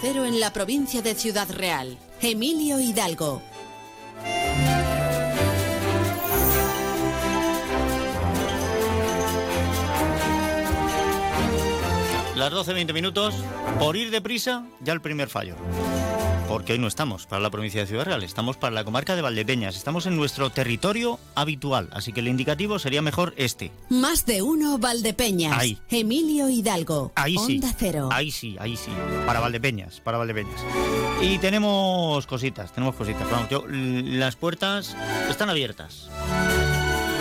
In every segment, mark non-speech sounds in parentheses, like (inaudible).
Cero en la provincia de Ciudad Real. Emilio Hidalgo. Las 12.20 minutos, por ir deprisa, ya el primer fallo. Porque hoy no estamos para la provincia de Ciudad Real, estamos para la comarca de Valdepeñas, estamos en nuestro territorio habitual, así que el indicativo sería mejor este. Más de uno Valdepeñas. Ahí. Emilio Hidalgo. Ahí sí. Onda Cero. Ahí sí, ahí sí. Para Valdepeñas, para Valdepeñas. Y tenemos cositas, tenemos cositas. Vamos, yo, las puertas están abiertas.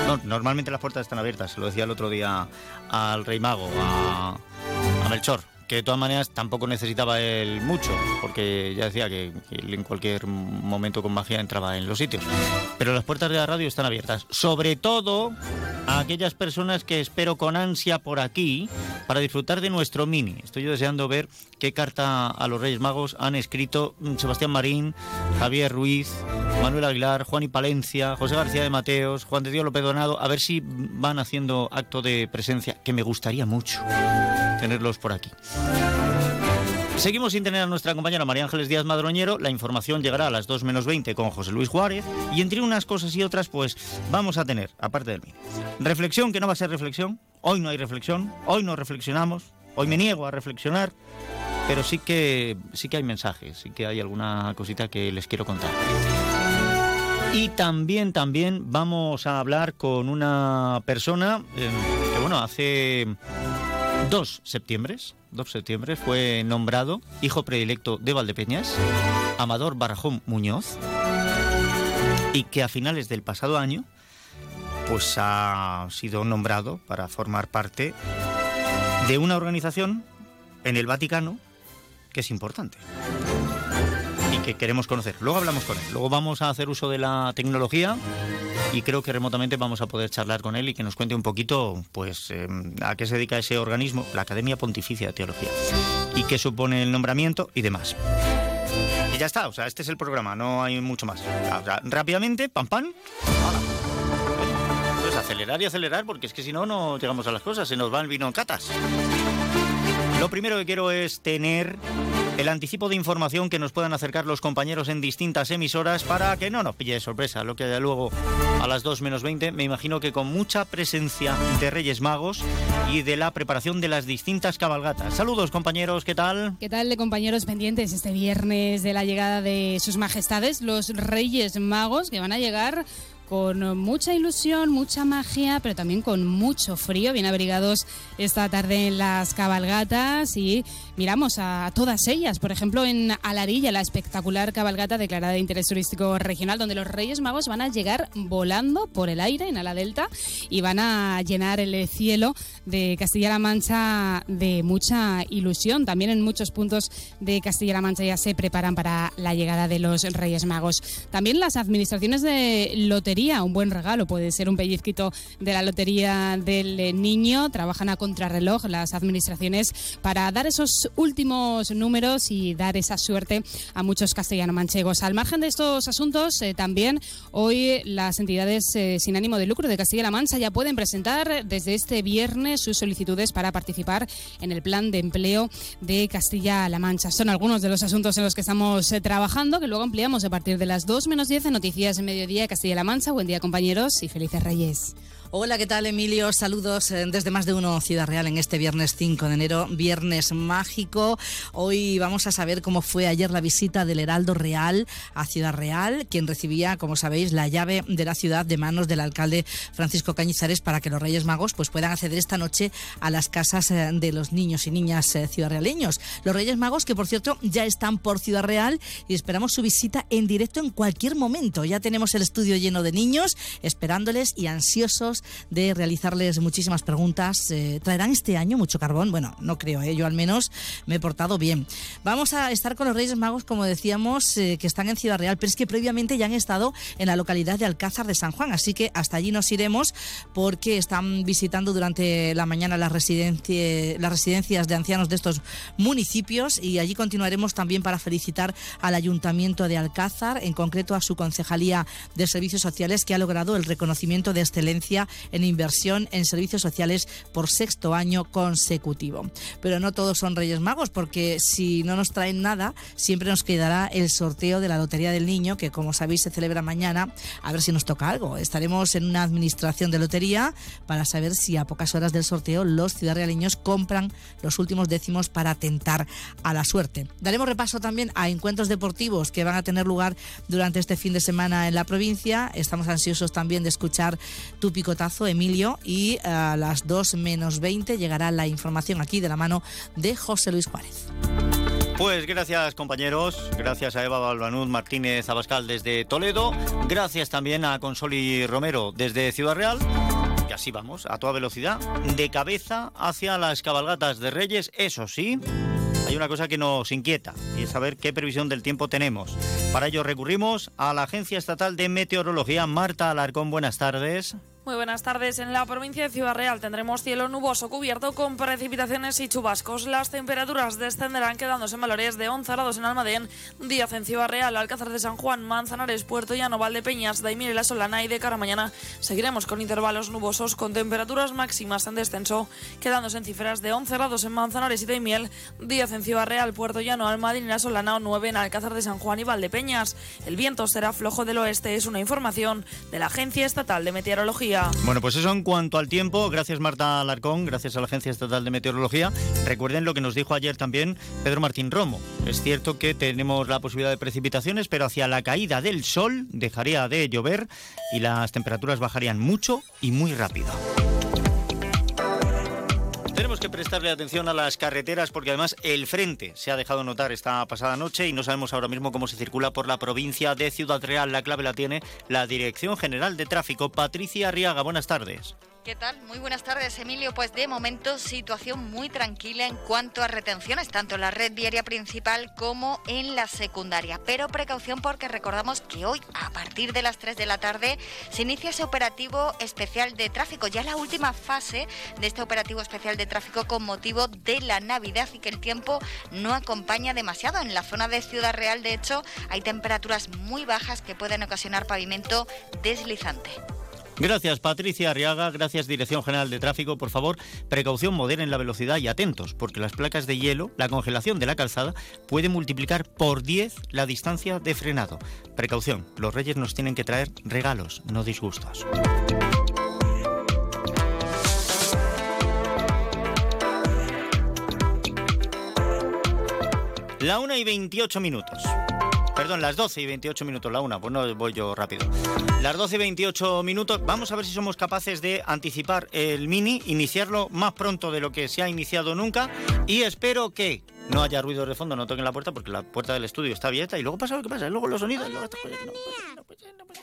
No, normalmente las puertas están abiertas, se lo decía el otro día al Rey Mago, a, a Melchor, que de todas maneras tampoco necesitaba él mucho, porque ya decía que, él en cualquier momento con magia entraba en los sitios. Pero las puertas de la radio están abiertas, sobre todo a aquellas personas que espero con ansia por aquí para disfrutar de nuestro mini. Estoy yo deseando ver qué carta a los Reyes Magos han escrito mm, Sebastián Marín, Javier Ruiz, Manuel Aguilar, Juan y Palencia, José García de Mateos, Juan de Dios López Donado, a ver si van haciendo acto de presencia, que me gustaría mucho tenerlos por aquí. Seguimos sin tener a nuestra compañera María Ángeles Díaz Madroñero. La información llegará a las 2 menos 20 con José Luis Juárez. Y entre unas cosas y otras, pues vamos a tener, aparte del mí, reflexión que no va a ser reflexión. Hoy no hay reflexión, hoy no reflexionamos, hoy me niego a reflexionar. Pero sí que, sí que hay mensajes, sí que hay alguna cosita que les quiero contar. Y también, también vamos a hablar con una persona eh, que, bueno, hace dos septiembres, dos septiembre fue nombrado hijo predilecto de Valdepeñas, Amador Barajón Muñoz, y que a finales del pasado año, pues ha sido nombrado para formar parte de una organización en el Vaticano que es importante y que queremos conocer. Luego hablamos con él. Luego vamos a hacer uso de la tecnología y creo que remotamente vamos a poder charlar con él y que nos cuente un poquito, pues, eh, a qué se dedica ese organismo, la Academia Pontificia de Teología, y qué supone el nombramiento y demás. Y ya está, o sea, este es el programa, no hay mucho más. O rápidamente, pam, pam. Pues acelerar y acelerar, porque es que si no, no llegamos a las cosas, se nos va el vino en catas. Lo primero que quiero es tener el anticipo de información que nos puedan acercar los compañeros en distintas emisoras para que no nos pille de sorpresa lo que haya luego a las 2 menos 20. Me imagino que con mucha presencia de Reyes Magos y de la preparación de las distintas cabalgatas. Saludos compañeros, ¿qué tal? ¿Qué tal de compañeros pendientes este viernes de la llegada de sus majestades, los Reyes Magos, que van a llegar con mucha ilusión, mucha magia, pero también con mucho frío, bien abrigados esta tarde en las cabalgatas y miramos a todas ellas, por ejemplo en Alarilla, la espectacular cabalgata declarada de interés turístico regional, donde los Reyes Magos van a llegar volando por el aire en Ala Delta y van a llenar el cielo de Castilla-La Mancha de mucha ilusión. También en muchos puntos de Castilla-La Mancha ya se preparan para la llegada de los Reyes Magos. También las administraciones de lotería, un buen regalo, puede ser un pellizquito de la lotería del eh, niño. Trabajan a contrarreloj las administraciones para dar esos últimos números y dar esa suerte a muchos castellano-manchegos. Al margen de estos asuntos, eh, también hoy las entidades eh, sin ánimo de lucro de Castilla-La Mancha ya pueden presentar desde este viernes sus solicitudes para participar en el plan de empleo de Castilla-La Mancha. Son algunos de los asuntos en los que estamos trabajando, que luego ampliamos a partir de las 2 menos 10 en Noticias Mediodía de Castilla-La Mancha. Buen día, compañeros, y felices Reyes. Hola, ¿qué tal Emilio? Saludos eh, desde más de uno Ciudad Real en este viernes 5 de enero, viernes mágico. Hoy vamos a saber cómo fue ayer la visita del Heraldo Real a Ciudad Real, quien recibía, como sabéis, la llave de la ciudad de manos del alcalde Francisco Cañizares para que los Reyes Magos pues, puedan acceder esta noche a las casas eh, de los niños y niñas eh, ciudadrealeños. Los Reyes Magos que, por cierto, ya están por Ciudad Real y esperamos su visita en directo en cualquier momento. Ya tenemos el estudio lleno de niños esperándoles y ansiosos de realizarles muchísimas preguntas. Eh, ¿Traerán este año mucho carbón? Bueno, no creo, ¿eh? yo al menos me he portado bien. Vamos a estar con los Reyes Magos, como decíamos, eh, que están en Ciudad Real, pero es que previamente ya han estado en la localidad de Alcázar de San Juan, así que hasta allí nos iremos porque están visitando durante la mañana las, las residencias de ancianos de estos municipios y allí continuaremos también para felicitar al Ayuntamiento de Alcázar, en concreto a su Concejalía de Servicios Sociales, que ha logrado el reconocimiento de excelencia en inversión en servicios sociales por sexto año consecutivo. Pero no todos son Reyes Magos, porque si no nos traen nada, siempre nos quedará el sorteo de la Lotería del Niño, que como sabéis se celebra mañana, a ver si nos toca algo. Estaremos en una administración de lotería para saber si a pocas horas del sorteo los ciudadrealeños compran los últimos décimos para atentar a la suerte. Daremos repaso también a encuentros deportivos que van a tener lugar durante este fin de semana en la provincia. Estamos ansiosos también de escuchar tu picotazo, Emilio, y a las 2 menos 20 llegará la información aquí de la mano de José Luis Juárez. Pues gracias compañeros, gracias a Eva Balbanud Martínez Abascal desde Toledo, gracias también a Consoli Romero desde Ciudad Real. Y así vamos, a toda velocidad, de cabeza hacia las cabalgatas de Reyes, eso sí, hay una cosa que nos inquieta y es saber qué previsión del tiempo tenemos. Para ello recurrimos a la Agencia Estatal de Meteorología. Marta Alarcón, buenas tardes. Muy buenas tardes. En la provincia de Ciudad Real tendremos cielo nuboso cubierto con precipitaciones y chubascos. Las temperaturas descenderán quedándose en valores de 11 grados en Almadén, 10 en Ciudad Real, Alcázar de San Juan, Manzanares, Puerto Llano, Valdepeñas, Daimir y La Solana y de cara mañana seguiremos con intervalos nubosos con temperaturas máximas en descenso, quedándose en cifras de 11 grados en Manzanares y Daimiel, 10 en Ciudad Real, Puerto Llano, Almadén y La Solana o 9 en Alcázar de San Juan y Valdepeñas. El viento será flojo del oeste, es una información de la Agencia Estatal de Meteorología. Bueno, pues eso en cuanto al tiempo. Gracias Marta Alarcón, gracias a la Agencia Estatal de Meteorología. Recuerden lo que nos dijo ayer también Pedro Martín Romo. Es cierto que tenemos la posibilidad de precipitaciones, pero hacia la caída del sol dejaría de llover y las temperaturas bajarían mucho y muy rápido. Tenemos que prestarle atención a las carreteras porque además el frente se ha dejado notar esta pasada noche y no sabemos ahora mismo cómo se circula por la provincia de Ciudad Real. La clave la tiene la Dirección General de Tráfico. Patricia Arriaga, buenas tardes. ¿Qué tal? Muy buenas tardes, Emilio. Pues de momento situación muy tranquila en cuanto a retenciones, tanto en la red diaria principal como en la secundaria. Pero precaución porque recordamos que hoy, a partir de las 3 de la tarde, se inicia ese operativo especial de tráfico, ya la última fase de este operativo especial de tráfico con motivo de la Navidad y que el tiempo no acompaña demasiado. En la zona de Ciudad Real, de hecho, hay temperaturas muy bajas que pueden ocasionar pavimento deslizante. Gracias Patricia Arriaga, gracias Dirección General de Tráfico. Por favor, precaución, moderen la velocidad y atentos, porque las placas de hielo, la congelación de la calzada, puede multiplicar por 10 la distancia de frenado. Precaución, los reyes nos tienen que traer regalos, no disgustos. La 1 y 28 minutos. Perdón, las 12 y 28 minutos, la una, pues no voy yo rápido. Las 12 y 28 minutos, vamos a ver si somos capaces de anticipar el mini, iniciarlo más pronto de lo que se ha iniciado nunca y espero que no haya ruidos de fondo, no toquen la puerta porque la puerta del estudio está abierta y luego pasa lo que pasa, luego los sonidos, luego no, no, pues, no, pues,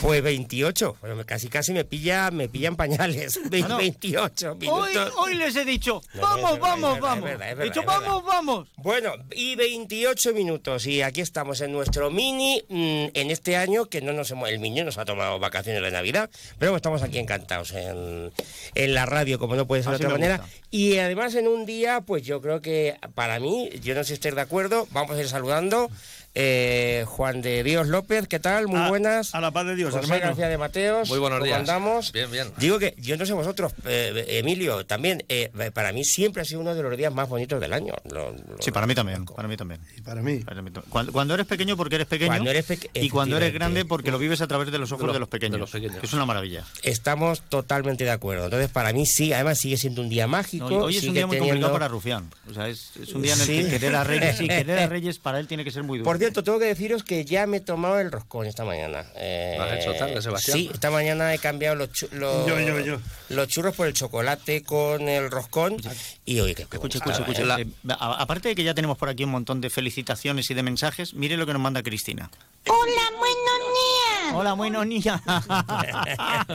Pues 28, bueno, casi casi me pilla, me pillan pañales. Ve- No. 28 Hoy, minutos. hoy les he dicho, vamos, vamos, vamos. He dicho, vamos, vamos. Bueno, y 28 minutos y aquí estamos en nuestro mini mm, en este año que no nos hemos, el niño nos ha tomado vacaciones de Navidad, pero estamos aquí encantados en, en la radio como no puede ser de otra manera gusta. y además en un día pues yo creo que para mí, yo no sé si estáis de acuerdo, vamos a ir saludando eh, Juan de Dios López, ¿qué tal? Muy A- buenas. a la paz de Dios, José hermano. García de Mateos. Muy buenos ¿cómo días. andamos? Bien, bien. Digo que yo no sé vosotros, eh, Emilio, también, eh, para mí siempre ha sido uno de los días más bonitos del año. Lo- lo- Sí, para mí también, para mí también. Y para mí. Para mí también. Cuando, cuando eres pequeño porque eres pequeño Cuando eres peque- y cuando eres grande porque lo vives a través de los ojos de los- pequeños, de los pequeños. que es una maravilla. Estamos totalmente de acuerdo. Entonces, para mí sí, además sigue siendo un día mágico. No, hoy es un día muy teniendo- complicado para Rufián. O sea, es, es un día en el Sí. que querer a Reyes, sí, querer a (laughs) Reyes para él tiene que ser muy duro. Por cierto, tengo que deciros que ya me he tomado el roscón esta mañana. Eh, ¿Lo has hecho tarde, Sebastián? Sí, esta mañana he cambiado los, chu- los, Yo, yo, yo. los churros por el chocolate con el roscón. Y oye, que Escuche, escuche, escuche. Eh, aparte de que ya tenemos por aquí un montón de felicitaciones y de mensajes, mire lo que nos manda Cristina. Hola, buenos días. Hola, buenos niña. (laughs)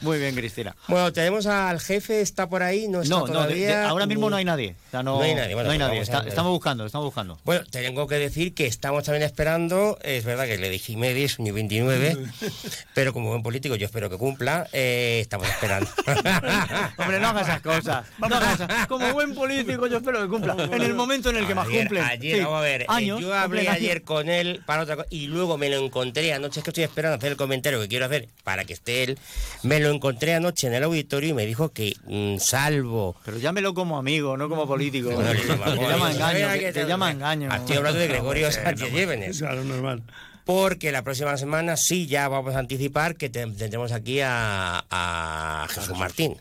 Muy bien, Cristina. Bueno, tenemos al jefe, está por ahí, no está No, no, de- todavía. de- ahora mismo no hay nadie. O sea, no, No hay nadie, bueno, no hay pues nadie. Está- estamos buscando, estamos buscando. Bueno, tengo que decir que estamos también esperando, es verdad que le dije es un y 29, (laughs) pero como buen político yo espero que cumpla, eh, estamos esperando. (laughs) Hombre, no hagas esas cosas. No hagas Como buen político, yo espero que cumpla. En el momento en el que más cumplen. Ayer, Sí, vamos a ver, eh, años, yo hablé ayer con él para otra cosa y luego me lo encontré anoche, es que estoy esperando hacer el comentario que quiero hacer para que esté él, me lo encontré anoche en el auditorio y me dijo que mm, salvo... Pero llámelo como amigo, no como político. No, no, (laughs) te llama engaño, te, llama engaño. Estoy hablando de Gregorio Sánchez Llévenes. Claro, normal. Porque la próxima semana sí ya vamos a anticipar que te- tendremos aquí a, a Jesús Martín.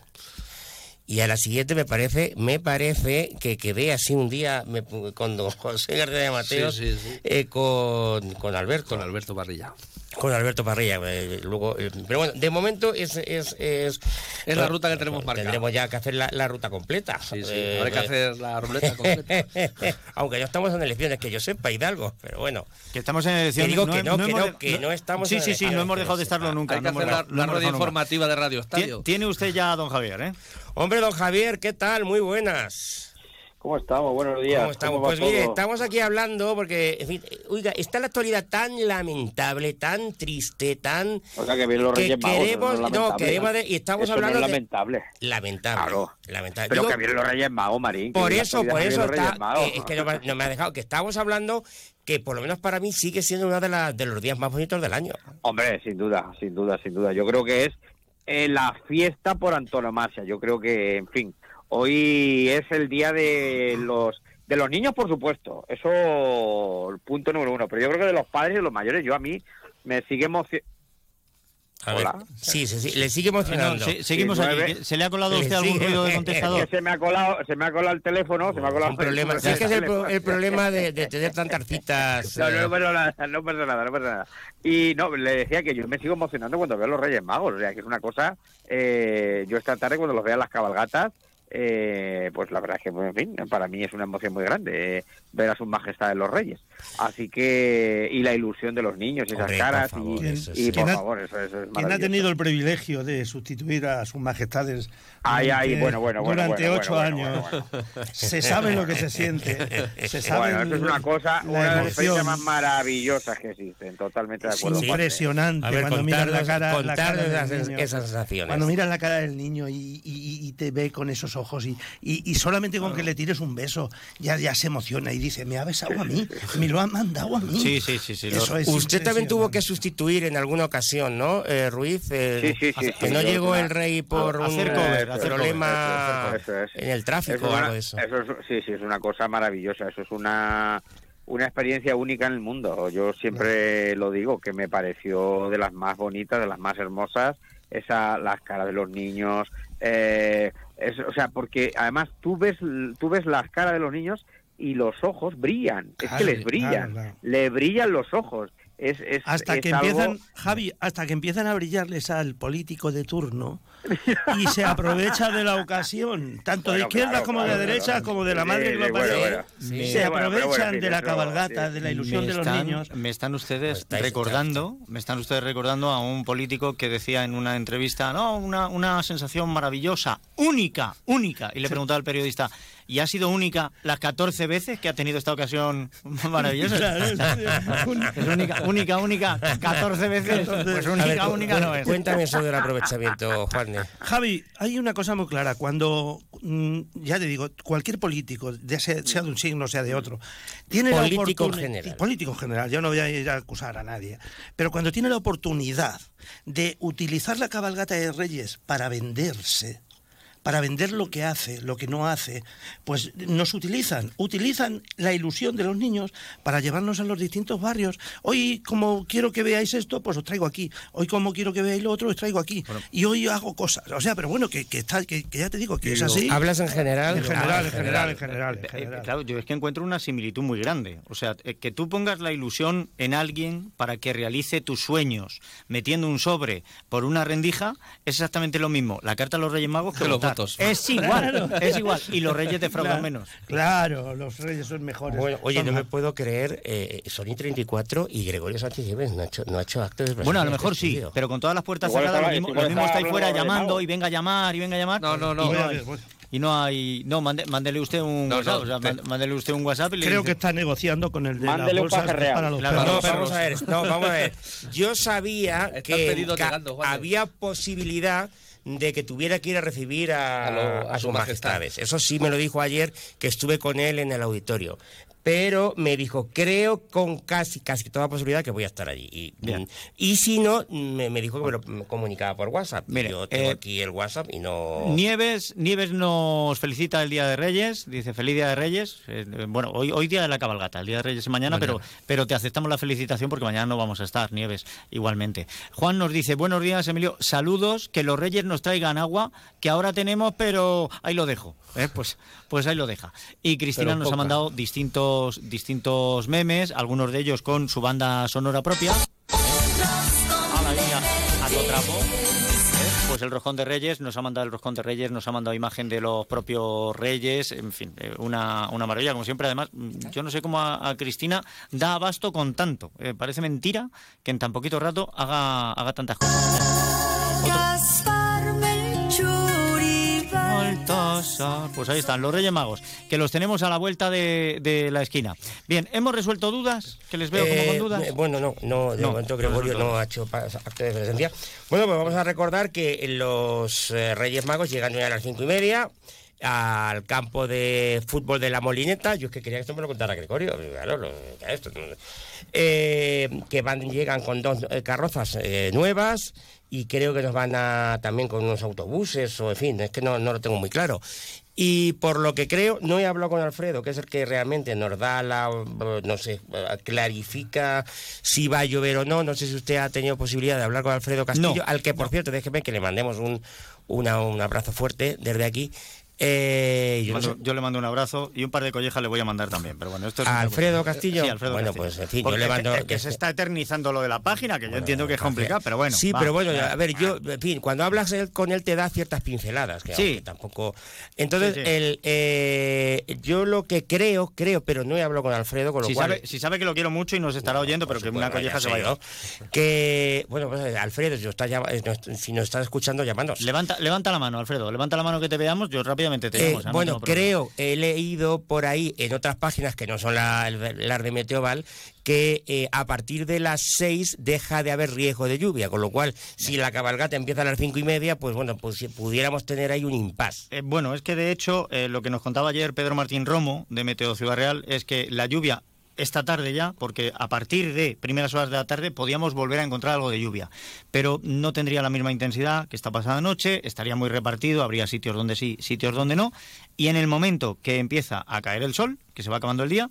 Y a la siguiente me parece, me parece que quedé así un día me, con don (laughs) José García de Mateos Sí, sí, sí. eh, con, con Alberto. Con Alberto Barrilla. Con Alberto Parrilla. eh, luego, eh, pero bueno, de momento es... Es, es, Es la ruta que tenemos marcada. Tendremos ya que hacer la, la ruta completa. Sí, sí. Eh, Habrá que hacer la ruleta completa. (laughs) Aunque no estamos en elecciones, que yo sepa, Hidalgo, pero bueno. Que estamos en elecciones. Que digo que no, que hemos no, que no estamos Sí, en sí, sí, no hemos dejado de estarlo nunca. Hay que no hacer la, no la informativa de Radio Estadio. Tie- Tiene usted ya a don Javier, ¿eh? Hombre, don Javier, ¿qué tal? Muy buenas. ¿Cómo estamos? Buenos días. ¿Cómo estamos? pues mire, todo? estamos aquí hablando porque, en fin, eh, oiga, está la actualidad tan lamentable, tan triste, tan... O sea, que bien los que Magos, queremos, no no, lamentable. queremos de- y estamos Eso hablando no es de... lamentable. Lamentable. Claro. lamentable. Pero Digo, que bien los Reyes Magos, Marín. por la eso, por eso está, eh, es que no, me- no me ha dejado, que estamos hablando que por lo menos para mí sigue siendo uno de, las de los días más bonitos del año. Hombre, sin duda, sin duda, sin duda. Yo creo que es eh, la fiesta por antonomasia. Yo creo que, en fin, hoy es el día de los de los niños, por supuesto. Eso, el punto número uno. Pero yo creo que de los padres y de los mayores, yo a mí me sigue emocionando. A ver, Hola. sí, sí, sí, le sigue emocionando. No, se- seguimos Sí, aquí. nueve. ¿Que ¿Se le ha colado usted algún ruido de Es contestador? (laughs) que se me ha colado, se me ha colado el teléfono, se me ha colado un problema. Sí, es que es el, pro- el problema de, de tener tantas citas. No, no, eh, no pasa nada, no pasa nada, no pasa nada. Y no, le decía que yo me sigo emocionando cuando veo a los Reyes Magos, o sea, que es una cosa, eh, yo esta tarde cuando los en las cabalgatas, eh, pues la verdad es que, en fin, para mí es una emoción muy grande eh, ver a sus majestades los Reyes. Así que, y la ilusión de los niños, esas Hombre, por caras, favor, y, eso y sí. por ¿Quién ha- favor, eso, eso es Quien ha tenido el privilegio de sustituir a sus majestades Ay, ay, durante- bueno, bueno, bueno, durante bueno, ocho bueno, años, bueno, se sabe lo que se siente. Se sabe Bueno, eso es una cosa, la una de las emoción. experiencias más maravillosas que existen, totalmente de Es acuerdo. Juan. impresionante ver, cuando miras la cara, la cara del esas- niño. esas sensaciones. Cuando miras la cara del niño y, y- y te ve con esos ojos y, y- y solamente con que le tires un beso ya, ya se emociona y dice, me ha besado a mí, (laughs) me lo ha mandado a mí. Sí, sí, sí. sí. Eso Lo- es Usted también tuvo que sustituir en alguna ocasión, ¿no, eh, Ruiz? Eh, Sí, sí, sí, Que sí, no llegó el rey por a- un cover, eh, problema eso es, eso es. en el tráfico Eso o es algo una- de eso. eso es- sí, sí, es una cosa maravillosa. Eso es una, una experiencia única en el mundo. Yo siempre lo digo, que me pareció de las más bonitas, de las más hermosas, esa, las caras de los niños. eh, es- o sea, porque además tú ves, tú ves las caras de los niños y los ojos brillan. es que les brillan. claro. Le brillan los ojos. Es, es, Hasta que algo- empiezan, Javi, hasta que empiezan a brillarles al político de turno y se aprovecha de la ocasión, tanto de izquierda claro, como de claro, derecha, claro. como de la madre que sí, lo bueno, Se bueno, pero bueno, aprovechan de la cabalgata, sí. de la ilusión me de los están, niños. Me están ustedes recordando, me están ustedes recordando a un político que decía en una entrevista, no, una, una sensación maravillosa, única, única. Y le preguntaba al periodista, ¿y ha sido única las 14 veces que ha tenido esta ocasión maravillosa? Claro, (laughs) Es única, única, única, 14 veces, pues única, ver, cu- única no es. Cuéntame eso del aprovechamiento, Juan. Javi, hay una cosa muy clara. Cuando, mm, ya te digo, cualquier político, ya sea, sea de un signo, sea de otro, tiene Político la oportuni- general. Político en general, yo no voy a ir a acusar a nadie. Pero cuando tiene la oportunidad de utilizar la cabalgata de Reyes para venderse, para vender lo que hace, lo que no hace, pues nos utilizan, utilizan la ilusión de los niños para llevarnos a los distintos barrios. Hoy, como quiero que veáis esto, pues os traigo aquí. Hoy, como quiero que veáis lo otro, os traigo aquí. Y hoy hago cosas. O sea, pero bueno, que, que está, que, que ya te digo que es así. ¿Hablas en general? En general, en general, en general, en Eh, general. Claro, yo es que encuentro una similitud muy grande. O sea, eh, que tú pongas la ilusión en alguien para que realice tus sueños, metiendo un sobre por una rendija, es exactamente lo mismo. La carta a los Reyes Magos que votar. (laughs) Es igual, Claro. es igual. Y los Reyes (laughs) defraudan Claro, menos. Claro, los reyes son mejores. Bueno, oye, Son no me puedo creer, eh, Sony 34 y Gregorio Sánchez Lleves no ha hecho, no ha hecho acto de Bueno, a lo presencia mejor este sí, pero con todas las puertas Igual cerradas, lo mismo, lo está ahí fuera llamando y venga a llamar y venga a llamar. No, no, no. Y no a hay, y no, hay- no mande- mándele usted un No, WhatsApp, no, o sea, te- mand- mándele usted un WhatsApp y le Creo dice- que está negociando con el de Mándele las un bolsas paje real. para los Claro, No, perros. vamos a ver, no, vamos a ver. Yo sabía Está que pedido llegando, había posibilidad de que tuviera que ir a recibir a, A lo- a a su sus majestad. majestades. Eso sí me lo dijo ayer que estuve con él en el auditorio. Pero me dijo, creo con casi casi toda posibilidad que voy a estar allí. Y, Bien. y si no, me, me dijo que me lo me comunicaba por WhatsApp. Mire, Yo tengo eh, aquí el WhatsApp y no... Nieves, Nieves nos felicita el Día de Reyes, dice feliz Día de Reyes. Eh, bueno, hoy, hoy día de la cabalgata, el Día de Reyes es mañana, Mañana. Pero, pero te aceptamos la felicitación porque mañana no vamos a estar, Nieves, igualmente. Juan nos dice, buenos días Emilio, saludos, que los Reyes nos traigan agua, que ahora tenemos, pero ahí lo dejo. ¿eh? Pues, pues ahí lo deja. Y Cristina Pero nos ha mandado distintos, distintos memes, algunos de ellos con su banda sonora propia. A a tu trapo. ¿eh? Pues el roscón de Reyes, nos ha mandado el roscón de Reyes, nos ha mandado imagen de los propios Reyes, en fin, eh, una, una maravilla, como siempre. Además, mm, yo no sé cómo a, a Cristina da abasto con tanto. Eh, parece mentira que en tan poquito rato haga, haga tantas cosas. Voltosa. Pues ahí están, los Reyes Magos, que los tenemos a la vuelta de, de la esquina. Bien, ¿hemos resuelto dudas? Que les veo como Eh, con dudas. eh, Bueno, no, no, de No, momento Gregorio no ha hecho acto de presencia. Bueno, pues vamos a recordar que los eh, Reyes Magos llegan a las cinco y media al campo de fútbol de la Molineta. Yo es que quería que esto me lo contara Gregorio. Claro, lo- esto, eh, que van, llegan con dos eh, carrozas eh, nuevas y creo que nos van a también con unos autobuses o en fin, es que no, no lo tengo muy claro. Y por lo que creo, no he hablado con Alfredo, que es el que realmente nos da la, no sé, clarifica si va a llover o no. No sé si usted ha tenido posibilidad de hablar con Alfredo Castillo, No. al que, por cierto, déjeme que le mandemos un, una- un abrazo fuerte desde aquí. Eh, yo no Mando- sé- yo le mando un abrazo y un par de collejas le voy a mandar también. Pero bueno, esto es ¿A otra Alfredo. Castillo? Sí, Alfredo Bueno, Castillo. pues, en fin, yo Porque le mando- es que, que se está eternizando lo de la página, que yo entiendo que es complicado, pero bueno. Sí, va. pero bueno, a ver, yo, en fin, cuando hablas él- con él te da ciertas pinceladas, que Sí. tampoco. Entonces, Sí, sí. El, eh, yo lo que creo, creo, pero no he hablado con Alfredo, con lo Si cual. sabe, si sabe que lo quiero mucho y nos estará oyendo, pero que una colleja se va a sé, ir. ¿no? Que, bueno, pues, Alfredo, si nos, está eh, si nos estás escuchando, llámanos. Levanta, levanta la mano, Alfredo. Levanta la mano que te veamos. Yo rápidamente te Eh, no bueno, creo, he leído por ahí en otras páginas que no son la- las de Meteoval, que eh, a partir de las 6 deja de haber riesgo de lluvia, con lo cual, si la cabalgata empieza a las cinco y media, pues bueno, pues si pudiéramos tener ahí un impasse. Eh, bueno, es que de hecho, eh, lo que nos contaba ayer Pedro Martín Romo, de Meteo Ciudad Real, es que la lluvia esta tarde ya, porque a partir de primeras horas de la tarde podíamos volver a encontrar algo de lluvia, pero no tendría la misma intensidad que esta pasada noche, estaría muy repartido, habría sitios donde sí, sitios donde no, y en el momento que empieza a caer el sol, que se va acabando el día,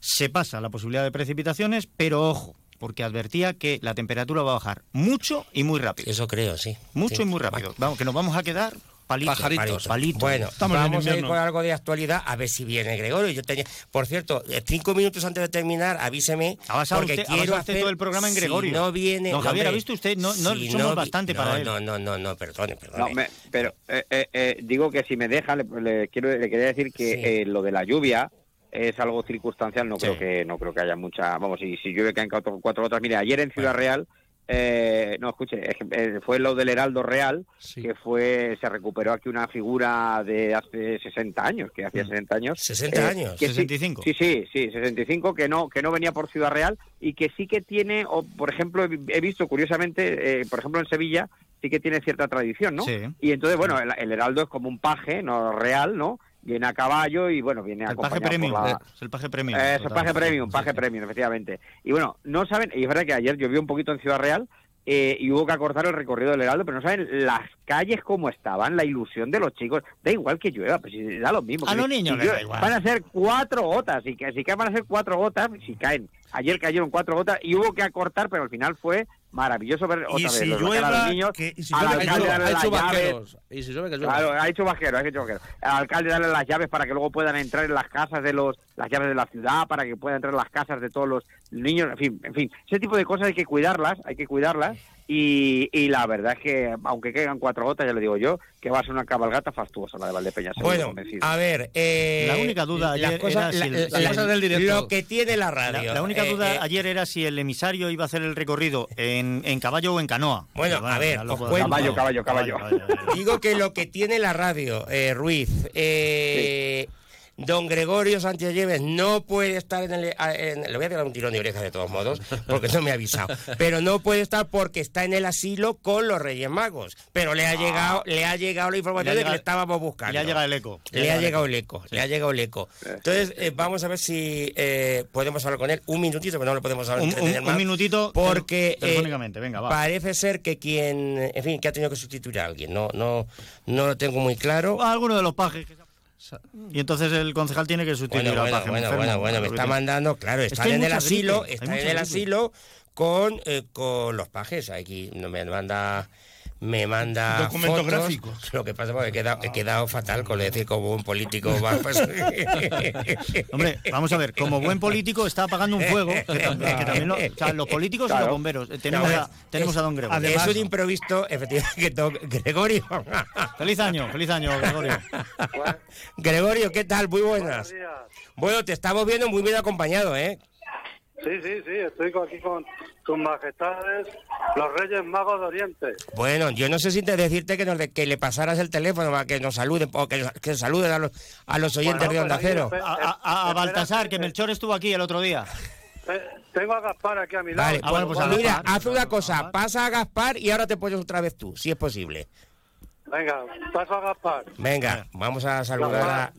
se pasa la posibilidad de precipitaciones, pero ojo, porque advertía que la temperatura va a bajar mucho y muy rápido. Eso creo, sí. Mucho Sí. y muy rápido. Vamos, que nos vamos a quedar palitos. Pajaritos. palitos. Bueno, Estamos vamos a ir con algo de actualidad, a ver si viene Gregorio. Yo tenía, por cierto, eh, cinco minutos antes de terminar, avíseme. Ha basado porque usted- ha quiero hacer- todo el programa en si Gregorio. no viene. Don Javier, hombre, ¿ha visto usted? No- no si somos vi- bastante no, para él. No, no, no, no, perdone, perdone. No, me- pero eh, eh, eh, digo que si me deja, le, le quiero, le quería decir que Sí. eh, lo de la lluvia es algo circunstancial. No Sí. creo que no creo que haya mucha. Vamos, si, si llueve caen cuatro, cuatro gotas. Mire, ayer en Ciudad Real. Eh, no, escuche, es que, eh, fue lo del Heraldo Real, Sí. que fue, se recuperó aquí una figura de hace 60 años, que hacía 60 años. 60 años. que sí- 65. Sí, sí, sí, 65, que no, que no venía por Ciudad Real y que sí que tiene, o por ejemplo, he visto curiosamente, eh, por ejemplo en Sevilla, sí que tiene cierta tradición, ¿no? Sí. Y entonces, bueno, el, el heraldo es como un paje, no real, ¿no? Viene a caballo y, bueno, viene El paje por premium. la- Es el paje premium. eh, es el paje premium, paje sí. premium, efectivamente. Y bueno, no saben, y es verdad que ayer llovió un poquito en Ciudad Real eh, y hubo que acortar el recorrido del Heraldo, pero no saben las calles cómo estaban, la ilusión de los chicos. Da igual que llueva, pues si da lo mismo. A los niños si da igual. Van a ser cuatro gotas, y que si caen van a ser cuatro gotas, si caen. Ayer cayeron cuatro gotas y hubo que acortar, pero al final fue maravilloso ver Y otra si vez los llueva, los niños, que- y si al llueve, Ha hecho, hecho vaqueros. Y si llueve, que. Claro, ha hecho vaquero, ha hecho vaquero. Al alcalde darle las llaves para que luego puedan entrar en las casas de los, las llaves de la ciudad, para que puedan entrar en las casas de todos los niños, en fin, en fin. Ese tipo de cosas hay que cuidarlas, hay que cuidarlas. Y, y la verdad es que, aunque caigan cuatro gotas, ya le digo yo, que va a ser una cabalgata fastuosa la de Valdepeñas. Bueno, convencido. a ver. eh, La única duda las ayer cosas, era si la- el- la- las cosas del directo. Lo que tiene la radio. la única eh, duda eh, ayer era si el emisario iba a hacer el recorrido en, en caballo o en canoa. Bueno, a ver, lo os puedo- cuento. Caballo, caballo, caballo. Digo que lo que tiene la radio, eh, Ruiz, eh, don Gregorio Sánchez Lleves no puede estar en el... en- le voy a dar un tirón de oreja de todos modos, porque no me ha avisado. Pero no puede estar porque está en el asilo con los Reyes Magos. Pero le ha llegado, le ha llegado la información de que le estábamos buscando. le ha llegado el eco. Le ha llegado el eco, le ha llegado el eco. Entonces, eh, vamos a ver si eh, podemos hablar con él un minutito, pero no lo podemos hablar Un, un- más, un minutito Porque tele- telefónicamente, venga, va. parece ser que quien, en fin, que ha tenido que sustituir a alguien. No, no, no lo tengo muy claro. Alguno de los pajes. que Y entonces el concejal tiene que sustituir Bueno, al bueno, bueno, enfermo, bueno, bueno, me está mandando, claro, Es está en el asilo, está en el asilo con, eh, con los pajes. Aquí no me manda me manda Documento fotos. gráfico. Lo que pasa es que he quedado, he quedado fatal con decir como un político (laughs) va, pues- Hombre, vamos a ver, como buen político está apagando un fuego, que, tam- que (laughs) también lo- o sea, los políticos y los Claro. bomberos. Eh, Tenemos, Claro, a, tenemos a don Gregorio. es un improviso, efectivamente, que Gregorio. (laughs) Feliz año, feliz año, Gregorio. Gregorio, ¿qué tal? Muy buenas. Bueno, te estamos viendo muy bien acompañado, ¿eh? Sí, sí, sí, estoy aquí con sus majestades, los Reyes Magos de Oriente. Bueno, yo no sé si te decirte que, nos que le pasaras el teléfono para que nos saluden, o que, que saluden a los, a los oyentes Bueno, de Onda ahí, Cero. A, a- a Baltasar, que Melchor estuvo aquí el otro día. Eh, Tengo a Gaspar aquí a mi lado. Vale, Ah, bueno, pues pues a mira, Gaspar. haz una cosa, pasa a Gaspar y ahora te pones otra vez tú, si es posible. Venga, paso a Gaspar. Venga, vamos a saludar a...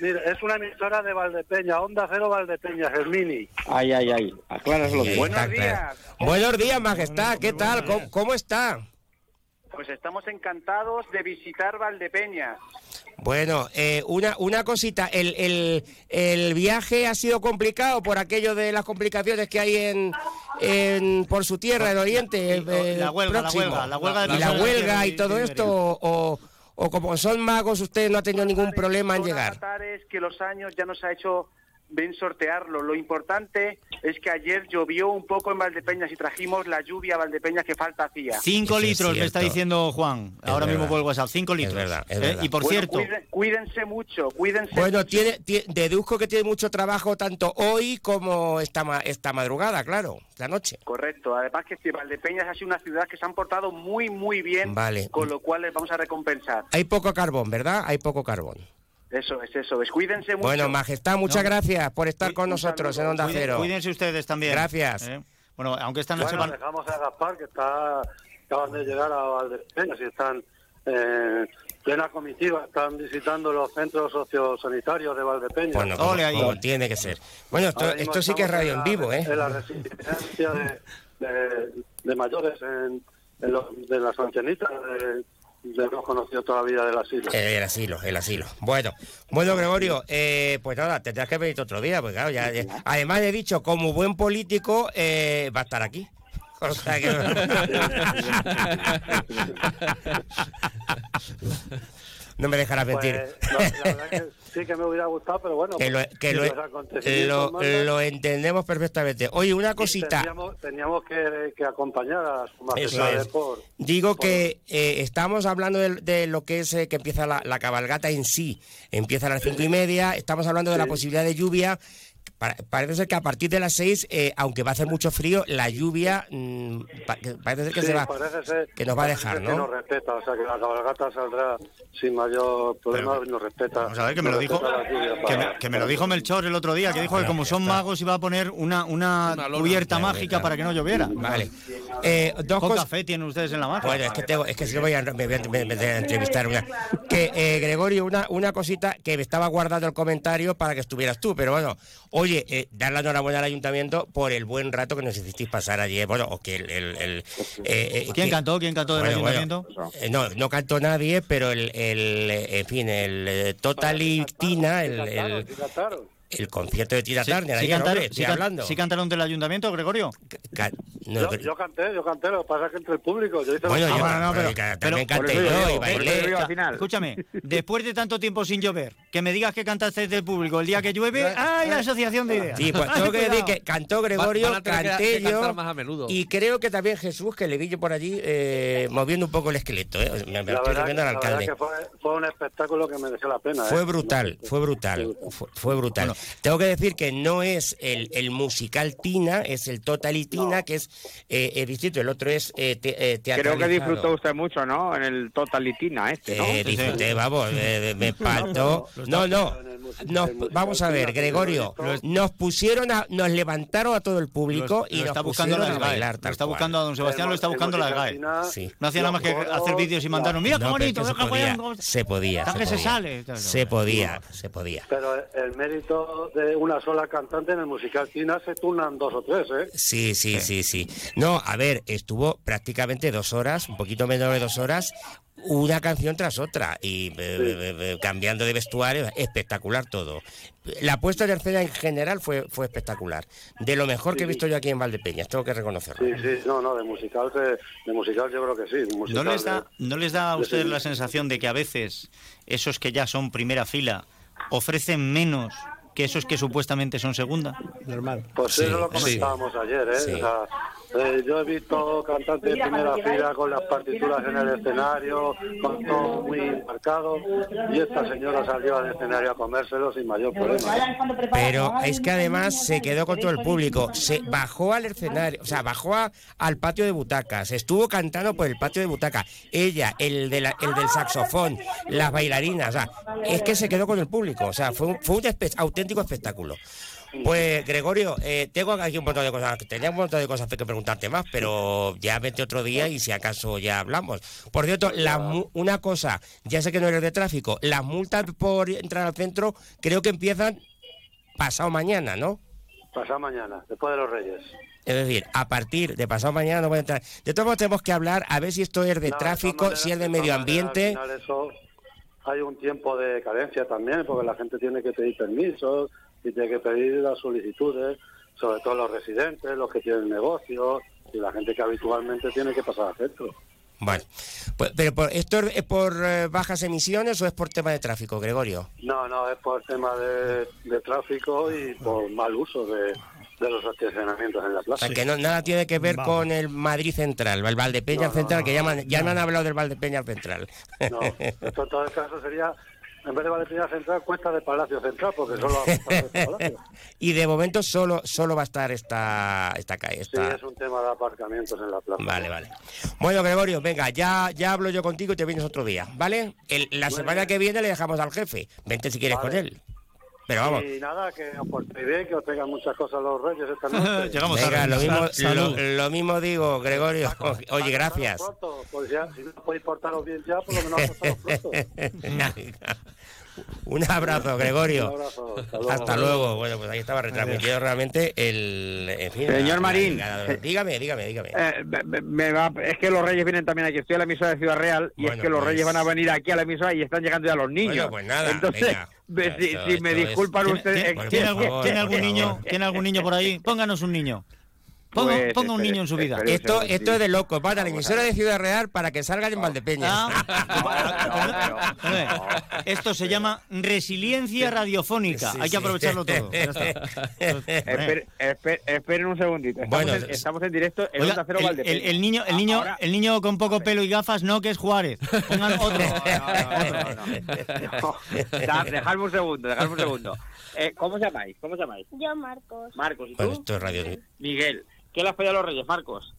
Mira, es una emisora de Valdepeña, Onda Cero Valdepeña, Germini. Ay, ay, ay. Acláraslo bien. Está claro. Buenos días, majestad, ¿qué tal? ¿Cómo, cómo está? Pues estamos encantados de visitar Valdepeña. Bueno, eh, una, una cosita, el, el, el viaje ha sido complicado por aquello de las complicaciones que hay en, en por su tierra, en Oriente. eh, la huelga, la huelga, la huelga de y la personas huelga y todo esto, o, o como son magos, usted no ha tenido ningún problema en llegar. es que los años ya nos ha hecho bien sortearlo. Lo importante es que ayer llovió un poco en Valdepeñas y trajimos la lluvia a Valdepeñas que falta hacía. Cinco litros, me está dino Juan. Es Ahora mismo por el WhatsApp. Cinco litros. verdad, es Eh, verdad. Y por Bueno, cierto, cuídense mucho, cuídense Bueno, mucho. tiene, tie- deduzco que tiene mucho trabajo tanto hoy como esta, ma- esta madrugada, claro, la noche. Correcto. Además que este Valdepeñas ha sido una ciudad que se han portado muy, muy bien, Vale. con lo cual les vamos a recompensar. Hay poco carbón, ¿verdad? Hay poco carbón. Eso es, eso es. Cuídense mucho. Bueno, Majestad, muchas No. gracias por estar con nosotros en. Onda Cero. cuídense ustedes también. Gracias. Eh, Bueno, aunque esta noche Bueno, van- dejamos a Gaspar, que está acaban de llegar a Valdepeñas y están eh, plena comitiva, están visitando los centros sociosanitarios de Valdepeñas. Bueno, como, Ole ahí. como tiene que ser. Bueno, esto, esto sí que es radio en la- vivo, ¿eh? En la residencia de, de- de mayores en, en los- de las ancianitas de, de hemos conocido toda la vida del asilo. El asilo, el asilo. Bueno, bueno, Gregorio, eh, pues nada, tendrás que venir otro día, porque claro, ya, ya- además he dicho, como buen político, eh, va a estar aquí. (laughs) O sea que... (laughs) no me dejarás mentir. Pues, la, la verdad que sí que me hubiera gustado, pero bueno, que lo, que entendemos perfectamente. Oye, una cosita. Teníamos, teníamos que, que acompañar a su majestad es. por... Digo que eh, estamos hablando de, de lo que es eh, que empieza la, la cabalgata en sí. Empieza a las cinco y media. Estamos hablando de la posibilidad de lluvia. Pa- parece ser que a partir de las seis, eh, aunque va a hacer mucho frío, la lluvia mm, pa- parece ser que Sí, se va, ser- que nos va a dejar, ser Que ¿no? nos respeta, o sea que la cabalgata saldrá sin mayor problema y nos respeta. Vamos a ver, que me lo dijo, lluvia que para- me, que me lo dijo Melchor el otro día, que dijo que como son magos iba a poner una, una, cubierta Claro, mágica claro. para que no lloviera. Vale. Eh, dos cosas. fe tienen ustedes en la magia. Bueno, es que tengo, es que si no voy a, me voy a, me- me voy a entrevistar. una- Que eh, Gregorio, una, una cosita que me estaba guardando el comentario para que estuvieras tú, pero bueno, oye, eh, dar la enhorabuena al ayuntamiento por el buen rato que nos hicisteis pasar ayer. Bueno, o que el. el- el, eh, eh, ¿Quién que- cantó? ¿Quién cantó del Bueno, bueno, ayuntamiento? eh, no, no cantó nadie, pero el, el eh, en fin, el eh, Totally Tina, el, el, Sí, cantaron. El concierto de Tina Sí, Turner, sí ayer, cantaron, hombre, sí hablando. cantaron del ayuntamiento, Gregorio? Ca- no, Yo, canté, yo canté, lo que pasa es que entre el público. Yo hice Bueno, yo- Ah, no, pero- pero- también pero- canté yo digo, y bailé. al final. Escúchame, después de tanto tiempo sin llover, que me digas que cantaste del público el día que llueve, ¡ay, la asociación de ideas! Sí, pues tengo que decir que cantó Gregorio, Van a tener que- canté que yo más a menudo. y creo que también Jesús, que le vi yo por allí eh, moviendo un poco el esqueleto. eh. Me, me La estoy verdad, refiriendo al alcalde. que fue, fue un espectáculo que mereció la pena. Fue ¿eh? brutal, fue brutal, fue, fue brutal. Tengo que decir que no es el, el musical Tina, es el Totally Tina, que es eh, eh, distinto, el otro es eh, te- eh, Creo que disfrutó usted mucho, ¿no? En el Totalitina este, ¿no? Eh, disfruté, vamos, eh, me faltó. No, no. Nos, vamos a ver, Gregorio, nos pusieron, a, nos levantaron a todo el público y nos está buscando pusieron la a bailar. Lo está buscando a don Sebastián, lo está buscando la SGAE. Sí. No hacía nada más que hacer vídeos y mandarnos. Mira qué No, bonito, es se podía, se podía. Se podía, se podía. Pero el mérito de una sola cantante en el musical China se turnan dos o tres, ¿eh? Sí, sí, sí, sí. No, a ver, estuvo prácticamente dos horas, un poquito menos de dos horas, una canción tras otra y eh, eh, eh, cambiando de vestuario, espectacular todo. La puesta en escena en general fue, fue espectacular. De lo mejor que he visto yo aquí en Valdepeñas, tengo que reconocerlo. Sí, sí, no, no, de musical, se- de musical yo creo que sí. de ¿No les, da, de- ¿No les da a de ustedes la sensación de que a veces esos que ya son primera fila ofrecen menos que esos que supuestamente son segunda? Normal. Pues Sí, eso lo sí. comentábamos ayer, ¿eh? Sí. O sea, eh, yo he visto cantantes de primera fila con las partituras en el escenario, con todo muy marcado, y esta señora salió al escenario a comérselo sin mayor problema. Pero es que además se quedó con todo el público, se bajó al escenario, o sea, bajó a- al patio de butacas, estuvo cantando por el patio de butacas, ella, el, de la- el del saxofón, las bailarinas, o sea, es que se quedó con el público, o sea, fue un, fue un espe- auténtico espectáculo. Pues Gregorio, eh, tengo aquí un montón de cosas, tenía un montón de cosas que preguntarte más, pero ya vete otro día y si acaso ya hablamos. Por cierto, la mu- una cosa, ya sé que no eres de tráfico, las multas por entrar al centro creo que empiezan pasado mañana, ¿no? Pasado mañana, después de los Reyes. Es decir, a partir de pasado mañana no voy a entrar. De todos modos tenemos que hablar a ver si esto es de No, tráfico, si es de medio ambiente. Al final eso hay un tiempo de carencia también, porque la gente tiene que pedir permisos y tiene que pedir las solicitudes, sobre todo los residentes, los que tienen negocios y la gente que habitualmente tiene que pasar al centro. Bueno, pues, pero por, ¿esto es por eh, bajas emisiones o es por tema de tráfico, Gregorio? No, no, es por tema de, de tráfico y por mal uso de, de los estacionamientos en la O plaza. sea, que no, nada tiene que ver con el Madrid Central, el Valdepeña No, Central, no, que ya, me han- ya no. me han hablado del Valdepeña Central. No, esto en todo el caso sería, en vez de Valentina Central, cuesta de Palacio Central, porque solo de Palacio. (laughs) y de momento solo solo va a estar esta esta calle. Sí, es un tema de aparcamientos en la plaza. Vale, vale. Bueno, Gregorio, venga, ya, ya hablo yo contigo y te vienes otro día, ¿vale? El- la semana que viene le dejamos al jefe. Vente si quieres Vale. con él. Pero vamos. Y nada, que os portéis bien, que os traigan muchas cosas los reyes esta (laughs) noche. Venga, lo mismo, Salud. lo, lo mismo digo, Gregorio. Oye, gracias. Pronto, pues ya, si no podéis portaros bien ya, por lo menos (laughs) pronto. Un abrazo, Gregorio. Un abrazo, hasta luego. Hasta luego. Bueno, pues ahí estaba retransmitido realmente el. En fin, la- Señor la Marín. llegada. dígame, dígame, dígame. Eh, me- me- me va- es que los Reyes vienen también aquí. Estoy a la emisora de Ciudad Real y Bueno, es que los pues- Reyes van a venir aquí a la emisora y están llegando ya los niños. Bueno, pues nada, Entonces, venga. Si, (laughs) me disculpan ¿Tiene, ustedes. (laughs) tiene- algún, tiene niño. ¿Tiene algún niño por ahí? Pónganos un niño. Ponga, Pues, ponga un espere, niño en su vida. Esto, esto es de locos. Van a la emisora de Ciudad Real para que salgan en Valdepeñas. (laughs) Esto se llama resiliencia radiofónica. Sí, Hay que sí. aprovecharlo todo. Esperen un segundito. Estamos, Bueno, en, estamos en directo en Onda Cero el, Valdepeñas. el- el niño, el niño, el niño con poco pelo y gafas, no, que es Juárez. Pongan otro. Dejadme un segundo, dejadme un segundo. Eh, ¿Cómo os llamáis? ¿Cómo os llamáis? Yo, Marcos. Marcos, ¿y tú? Bueno, esto es radio. Miguel. ¿Qué le has pedido a los Reyes, Marcos?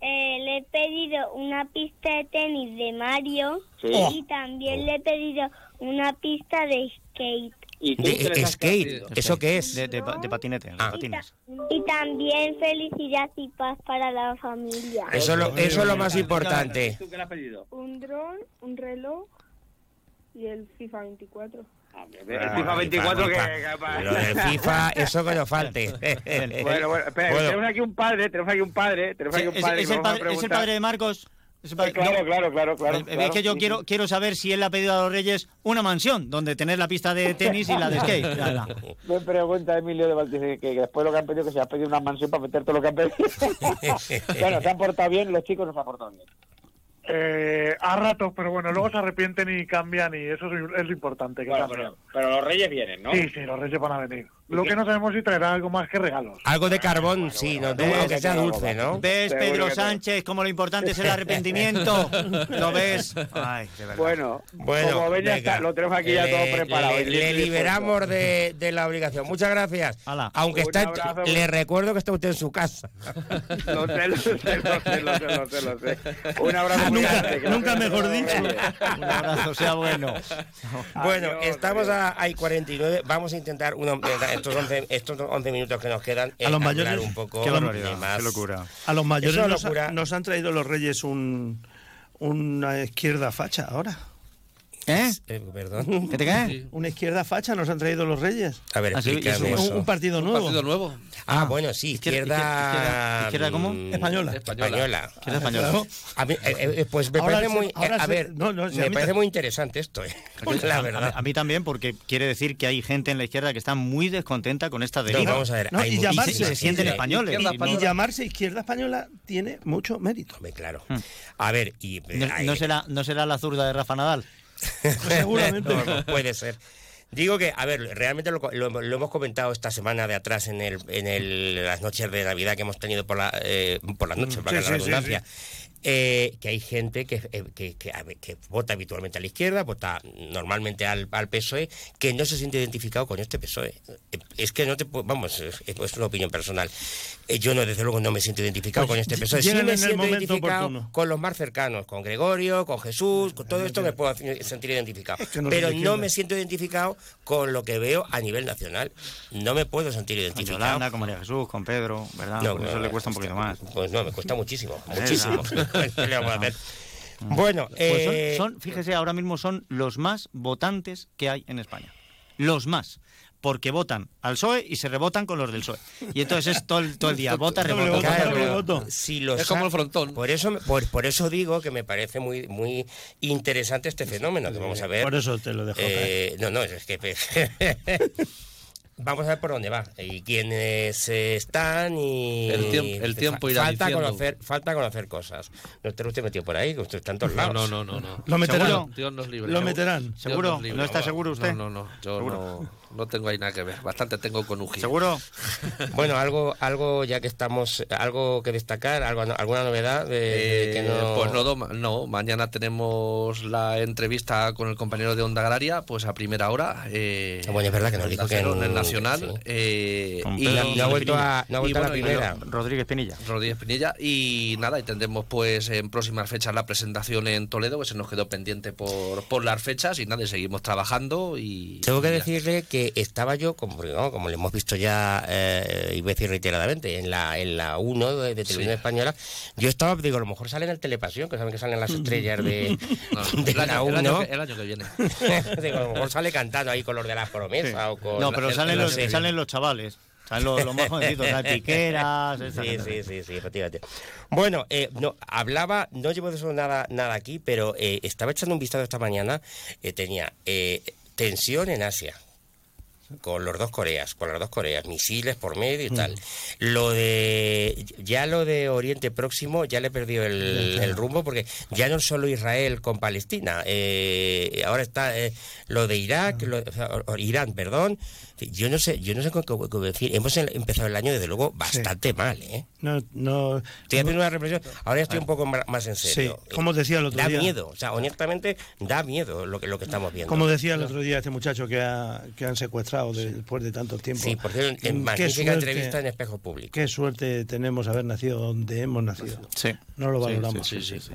Eh, le he pedido una pista de tenis de Mario Sí. y también le he pedido una pista de skate. ¿Y De- qué has skate? ¿eso qué es? De, de pa- de patinete, de patines. Y también felicidad y paz para la familia. Eso, es lo- eso es lo más importante. ¿Tú qué le has pedido? Un dron, un reloj y el FIFA 24. El FIFA 24 que... que- Lo FIFA, eso que nos falte. (laughs) Bueno, bueno, espera, Bueno. tenemos aquí un padre, tenemos aquí un padre, tenemos aquí un ¿Es, padre es el padre, es el preguntar. padre de Marcos? ¿Es el padre- Claro, no. claro, claro, claro, Eh, claro. Es que yo quiero, quiero saber si él le ha pedido a los Reyes una mansión donde tener la pista de tenis y la de skate. (laughs) Me pregunta Emilio de Valdice que, que después lo que han pedido que se ha pedido una mansión para meter todo lo que han pedido. (laughs) bueno, se han portado bien, los chicos nos han portado bien. Eh, a ratos, pero bueno, luego se arrepienten y cambian y eso es, es lo importante. Que Bueno, pero los Reyes vienen, ¿no? Sí, sí, los reyes van a venir. Lo que no sabemos si traerá algo más que regalos. Algo de carbón, sí, no, ¿Ves? aunque sea dulce, ¿no? ¿Ves, Pedro que. Sánchez, como lo importante es el arrepentimiento? (laughs) ¿Lo ves? Ay, de verdad. Bueno, Bueno, como ven, ya está, lo tenemos aquí ya todo preparado. Le, liberamos de, de la obligación. Muchas gracias. Aunque Un está, abrazo. le recuerdo que está usted en su casa. Lo sé, lo sé, lo sé, lo sé, lo sé, lo sé. Un abrazo muy Nunca- grande, que nunca mejor dicho. Un abrazo, sea bueno. Bueno, Adiós, estamos a, a 49. Vamos a intentar uno- estos, 11, estos 11 minutos que nos quedan A los mayores, un poco qué de barbaridad, más. qué locura. A los mayores nos, ha- nos han traído los reyes un, una izquierda facha ahora. ¿Eh? Eh, perdón. ¿Qué te cae? Una izquierda facha nos han traído los reyes. A ver, Ah, explícame Un, partido Un nuevo. partido nuevo. Ah, bueno, sí, Izquierda- izquierda... izquierda- izquierda cómo? mm, Española. Española. ¿Qué es española? A mí, eh, eh, pues me Ahora parece se- muy... eh, ahora a se- ver, no, no, si a me mí parece ta- muy interesante esto, eh, (laughs) la A- verdad. A, a mí también, porque quiere decir que hay gente en la izquierda que está muy descontenta con esta deriva. No, vamos a ver, hay y llamarse- se, se sienten españoles. Izquierda y llamarse izquierda española tiene mucho mérito. Hombre, claro. Hmm. A ver, y... no, ay, no será, ¿No será la zurda de Rafa Nadal? (laughs) Seguramente. No, no, puede ser. Digo que, a ver, realmente lo, lo- lo hemos comentado esta semana de atrás en el, en el, las noches de Navidad que hemos tenido por, la, eh, por las noches, Mm, para sí, la sí, sí, redundancia. eh, que hay gente que, eh, que, que, a ver, que vota habitualmente a la izquierda, vota normalmente al, al PSOE, que no se siente identificado con este PSOE. Es que no te puedo- vamos, es, es una opinión personal. Eh, Yo no, desde luego, no me siento identificado Pues con este PSOE. Sí me en el siento momento identificado oportuno. con los más cercanos, con Gregorio, con Jesús, con todo esto me puedo sentir identificado. que no soy Pero no me siento identificado con lo que veo a nivel nacional. No me puedo sentir Con identificado. Yolanda, con María Jesús, con Pedro, ¿verdad? No, Por eso no, le cuesta un poquito más. Pues no, me cuesta muchísimo, muchísimo. (laughs) (laughs) ¿Qué le vamos a hacer? Bueno, Pues son- eh, son, fíjese, ahora mismo son los más votantes que hay en España. Los más. Porque votan al PSOE y se rebotan con los del PSOE. Y entonces es todo el, todo el día. Vota, (laughs) rebota. voto. si los Es como el frontón. Por eso, por, por eso digo que me parece muy, muy interesante este fenómeno que vamos a ver. Por eso te lo dejo. Eh, no, no, es que (laughs) vamos a ver por dónde va y quiénes están y El tiemp- el tiempo irá falta diciendo. conocer falta conocer cosas. No esté usted metido por ahí, que usted está en todos lados. No, no, no, no. Lo meterán. ¿Seguro? Dios nos libre. Lo Seguro. meterán. ¿Seguro? ¿No está seguro usted? No, no, no. Yo ¿Seguro? no, no tengo ahí nada que ver. Bastante tengo con Uji. ¿Seguro? (laughs) Bueno, algo, algo ya que estamos, algo que destacar, algo, alguna novedad de, de Eh, que no. Pues no, no, mañana tenemos la entrevista con el compañero de Onda Agraria, pues a primera hora. Eh, Bueno, es verdad que nos dijo que en- en el Nacional. sí. eh, y, no, ha vuelto a, no ha y vuelto a la bueno, primera. Rodríguez Pinilla. Rodríguez Pinilla y nada, y tendremos pues en próximas fechas la presentación en Toledo, que se nos quedó pendiente por, por las fechas y nada, y seguimos trabajando y... Tengo que decirle que estaba yo, como, como lo hemos visto ya, eh, iba a decir reiteradamente, en la en la 1 de, de Televisión Sí. Española, yo estaba, digo, a lo mejor sale en el Telepasión, que saben que salen las estrellas de, No, (laughs) de el, la año, el 1. año que, el año que viene. (laughs) digo, a lo mejor sale cantando ahí con los de la promesa o con... No, pero en- salen los, salen los chavales. Salen los, los más jovencitos, ¿sabes? Piqueras. (laughs) Sí, sí, sí, sí, efectivamente. Bueno, eh, no, hablaba, no llevo de eso nada, nada aquí, pero eh, estaba echando un vistazo esta mañana, eh, tenía eh, tensión en Asia con los dos Coreas, con las dos Coreas, misiles por medio y tal. Lo de ya lo de Oriente Próximo ya le perdió el, el rumbo porque ya no es solo Israel con Palestina, eh, ahora está eh, lo de Irak, lo- o sea, o- o Irán, perdón. Yo no sé, yo no sé cómo, cómo- cómo decir. Hemos em- empezado el año desde luego bastante mal, ¿eh? No, no, Estoy haciendo una reflexión. Ahora ya estoy un poco ma- más en serio. Sí, como decía el otro da día. miedo, o sea, honestamente da miedo lo que lo que estamos viendo. Como decía el otro día este muchacho que, ha- que han secuestrado de- después de tanto tiempo. Sí, por cierto, en- magnífica suerte- entrevista en Espejo Público. Qué suerte tenemos haber nacido donde hemos nacido. Sí. No lo Sí, valoramos. Sí, sí, sí.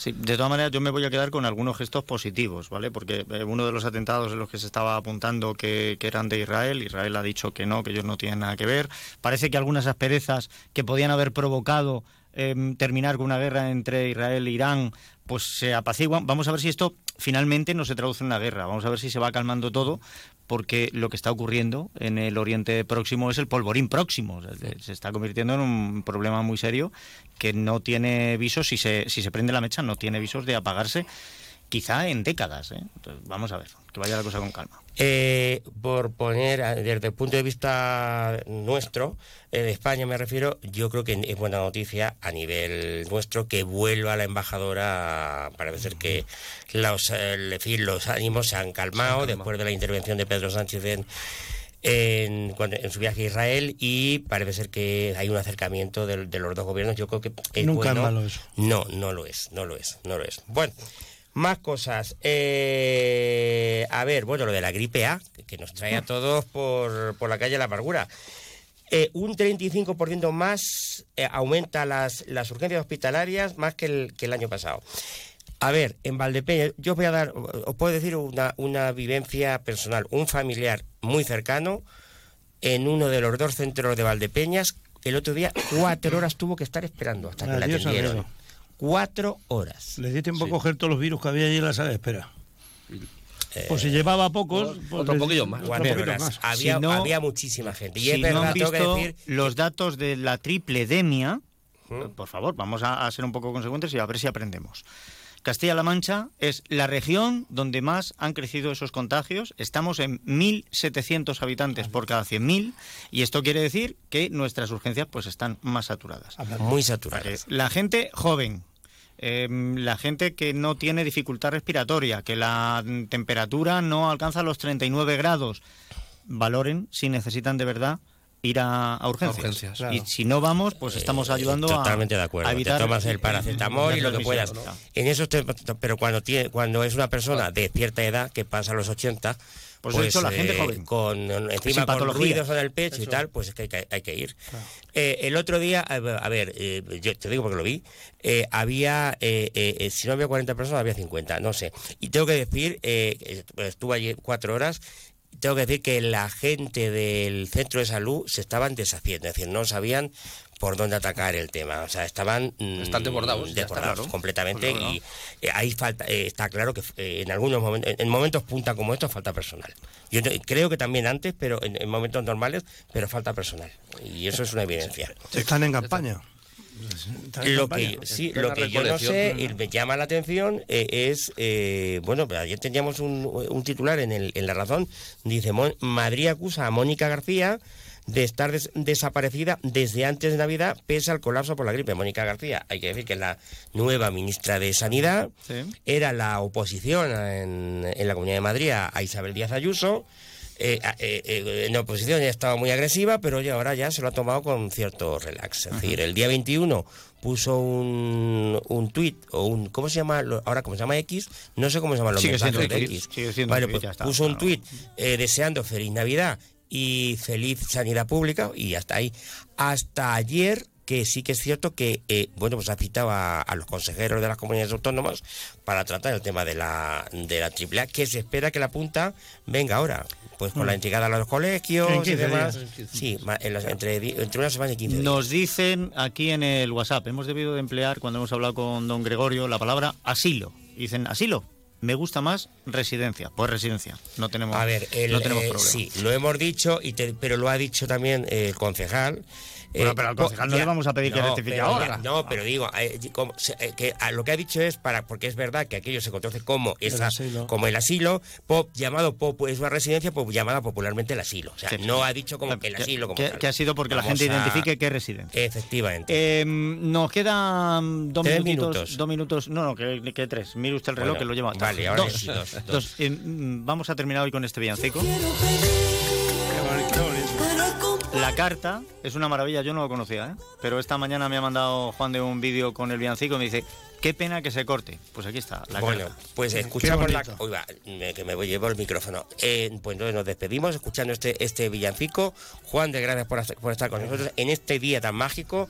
Sí, de todas maneras yo me voy a quedar con algunos gestos positivos, ¿vale? Porque eh, uno de los atentados en los que se estaba apuntando que, eran de Israel, Israel ha dicho que no, que ellos no tienen nada que ver. Parece que algunas asperezas que podían haber provocado em, terminar con una guerra entre Israel e Irán, pues se apaciguan. Vamos a ver si esto finalmente no se traduce en una guerra. Vamos a ver si se va calmando todo, porque lo que está ocurriendo en el Oriente Próximo es el polvorín próximo. Se está convirtiendo en un problema muy serio que no tiene visos, si se, si se prende la mecha, no tiene visos de apagarse, quizá en décadas. ¿eh? Entonces, vamos a ver, que vaya la cosa con calma. Eh, por poner, desde el punto de vista nuestro, eh, de España me refiero, yo creo que es buena noticia a nivel nuestro que vuelva la embajadora. Parece ser que los, eh, en fin, los ánimos se han calmado después de la intervención de Pedro Sánchez en, en, cuando- en su viaje a Israel y parece ser que hay un acercamiento de, de los dos gobiernos. Yo creo que es Nunca es bueno. malo eso. No, no lo es, no lo es, no lo es. Bueno, más cosas. Eh, a ver, bueno, lo de la gripe A, que nos trae a todos por, por la calle de la amargura. Eh, un 35% más eh, aumenta las, las urgencias hospitalarias más que el, que el año pasado. A ver, en Valdepeña, yo os voy a dar, os puedo decir una, una vivencia personal. Un familiar muy cercano en uno de los dos centros de Valdepeñas, el otro día cuatro horas tuvo que estar esperando hasta que la atendieron. amigo. Cuatro horas. Le di tiempo a coger todos los virus que había allí en la sala de espera. Eh, Pues si llevaba pocos, pues otro poquillo más. otro Cuatro poquito horas. más. Había, Si no- había muchísima gente. Y si es no han tengo que visto decir, los datos de la tripledemia, ¿Mm? por favor, vamos a, a ser un poco consecuentes y a ver si aprendemos. Castilla-La Mancha es la región donde más han crecido esos contagios. Estamos en 1.700 habitantes por cada 100.000 y esto quiere decir que nuestras urgencias pues están más saturadas. muy saturadas. La gente joven, eh, la gente que no tiene dificultad respiratoria, que la temperatura no alcanza los 39 grados, valoren si necesitan de verdad ir a, a urgencias. urgencias, claro. Y si no vamos, pues estamos ayudando a- Totalmente de acuerdo. a evitar te tomas el paracetamol y lo que puedas. En eso te- pero cuando tiene, cuando es una persona de cierta edad que pasa a los 80, Pues de hecho, la gente joven. con Sin encima con ruidos en el pecho y Eso. tal, pues es que hay que, hay que ir. Eh, el otro día, a ver, eh, yo te digo porque lo vi, eh, había, eh, eh, eh, si no había 40 personas, había 50, no sé. Y tengo que decir, eh, estuve allí cuatro horas, tengo que decir que la gente del centro de salud se estaban deshaciendo, es decir, no sabían por dónde atacar el tema, o sea, estaban mm, Están desbordados, claro. completamente Pues no, no. y eh, ahí falta, eh, está claro que eh, en algunos momentos, en momentos punta como estos falta personal. Yo no- creo que también antes, pero en, en momentos normales, pero falta personal y eso es una evidencia. Están en campaña. Lo que, sí, lo que yo no sé y me llama la atención eh, es, eh, bueno, ayer teníamos un, un titular en, el, en La Razón, dice, Mon- Madrid acusa a Mónica García de estar des- desaparecida desde antes de Navidad pese al colapso por la gripe. Mónica García, hay que decir que es la nueva ministra de Sanidad, era la oposición en, en la Comunidad de Madrid a, Isabel Díaz Ayuso. Eh, eh, eh, en la oposición ya estaba muy agresiva, pero oye, ahora ya se lo ha tomado con cierto relax. Es decir, el día 21 puso un, un tuit o un ¿cómo se llama? lo- ahora cómo se llama X, no sé cómo se llama los mensajes de X, X. sigue siendo Vale, X, pues ya está, puso un tuit eh, deseando feliz Navidad y feliz sanidad pública y hasta ahí. Hasta ayer que sí que es cierto que, eh, bueno, pues ha citado a, a los consejeros de las comunidades autónomas para tratar el tema de la, de la AAA, que se espera que la punta venga ahora, pues con Mm. la llegada a los colegios y 15 demás. días. Sí, ma- en las- entre, entre una semana y 15 días. Nos dicen aquí en el WhatsApp, hemos debido de emplear cuando hemos hablado con don Gregorio la palabra asilo. Dicen asilo. Me gusta más residencia. Pues residencia. No tenemos, A ver, el, no tenemos eh, problema. sí, lo hemos dicho, y te- pero lo ha dicho también el concejal. Bueno, Eh, pero al concejal no le vamos a pedir que rectifique pero ahora. No, pero digo, eh, como eh, que a lo que ha dicho es para, porque es verdad que aquello se conoce como, esa, asilo. como el asilo, pop, llamado pop, es una residencia pop, llamada popularmente el asilo. O sea, no ha dicho como el Que- asilo como que, tal. que ha sido porque la gente a- identifique qué es residencia. Efectivamente. Eh, nos quedan dos Tres minutitos, minutos. Dos minutos. No, no, que, que tres. Mire usted el reloj Bueno, que lo lleva. vale, ahora dos. sí, dos, dos. Dos. Eh, mm, vamos a terminar hoy con este villancico. La carta es una maravilla, yo no lo conocía, ¿eh? pero esta mañana me ha mandado Juan de un vídeo con el villancico y me dice, qué pena que se corte. Pues aquí está, la bueno, carta. pues escuchamos la... Uy, va, me- que me voy, llevo el micrófono. Eh, pues entonces nos despedimos escuchando este, este villancico. Juan, de gracias por, por estar con nosotros en este día tan mágico.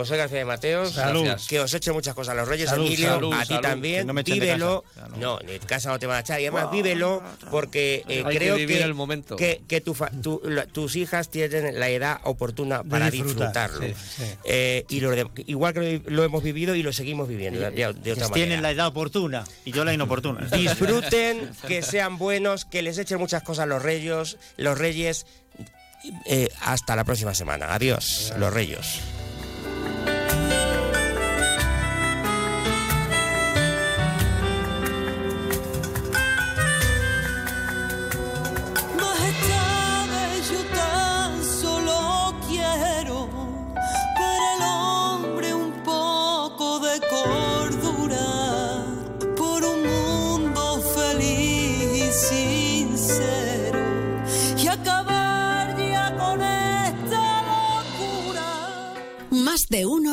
José García de Mateos, Salud. que os eche muchas cosas a los Reyes, Salud, Emilio, salud, a ti salud. también, no me echen de vívelo. casa. no. de casa no te van a echar, y además vívelo porque eh, Hay que creo vivir que, el momento. que, que tu fa- tu- la- tus hijas tienen la edad oportuna para disfrutar, disfrutarlo. sí, sí. Eh, y lo de- igual que lo, lo hemos vivido y lo seguimos viviendo de, de otra manera. Tienen la edad oportuna y yo la inoportuna. (laughs) Disfruten, que sean buenos, que les echen muchas cosas los reyes, los reyes. Eh, hasta la próxima semana. Adiós, los reyes.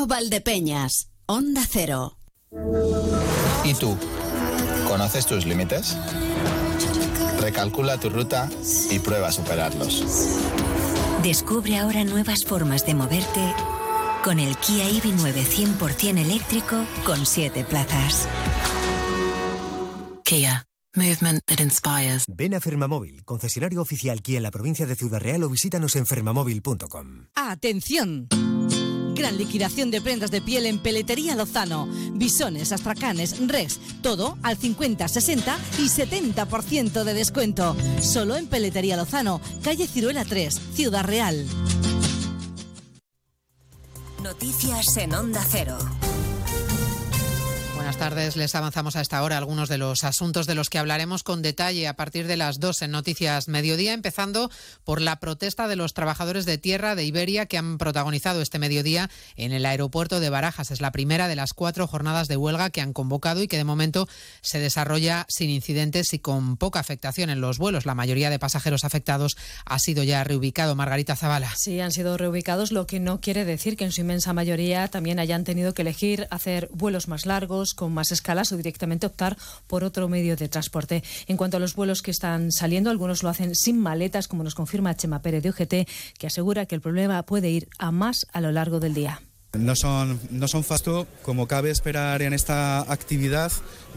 Valdepeñas, Onda Cero. ¿Y tú? ¿Conoces tus límites? Recalcula tu ruta y prueba a superarlos. Descubre ahora nuevas formas de moverte con el Kia EV9 100% eléctrico con 7 plazas. Kia. Movement that inspires. Ven a Fermamóvil, concesionario oficial Kia en la provincia de Ciudad Real o visítanos en fermamóvil.com. ¡Atención! Gran liquidación de prendas de piel en Peletería Lozano. Bisones, astracanes, res, todo al 50, 60 y 70% de descuento. Solo en Peletería Lozano, calle Ciruela 3, Ciudad Real. Noticias en Onda Cero. Buenas tardes, les avanzamos a esta hora algunos de los asuntos de los que hablaremos con detalle a partir de las dos en Noticias Mediodía, empezando por la protesta de los trabajadores de tierra de Iberia que han protagonizado este mediodía en el aeropuerto de Barajas. Es la primera de las cuatro jornadas de huelga que han convocado y que de momento se desarrolla sin incidentes y con poca afectación en los vuelos. La mayoría de pasajeros afectados ha sido ya reubicado. Margarita Zavala. Sí, han sido reubicados, lo que no quiere decir que en su inmensa mayoría también hayan tenido que elegir hacer vuelos más largos, con más escalas o directamente optar por otro medio de transporte. En cuanto a los vuelos que están saliendo, algunos lo hacen sin maletas, como nos confirma Chema Pérez de UGT, que asegura que el problema puede ir a más a lo largo del día. No son, no son fasto, como cabe esperar en esta actividad,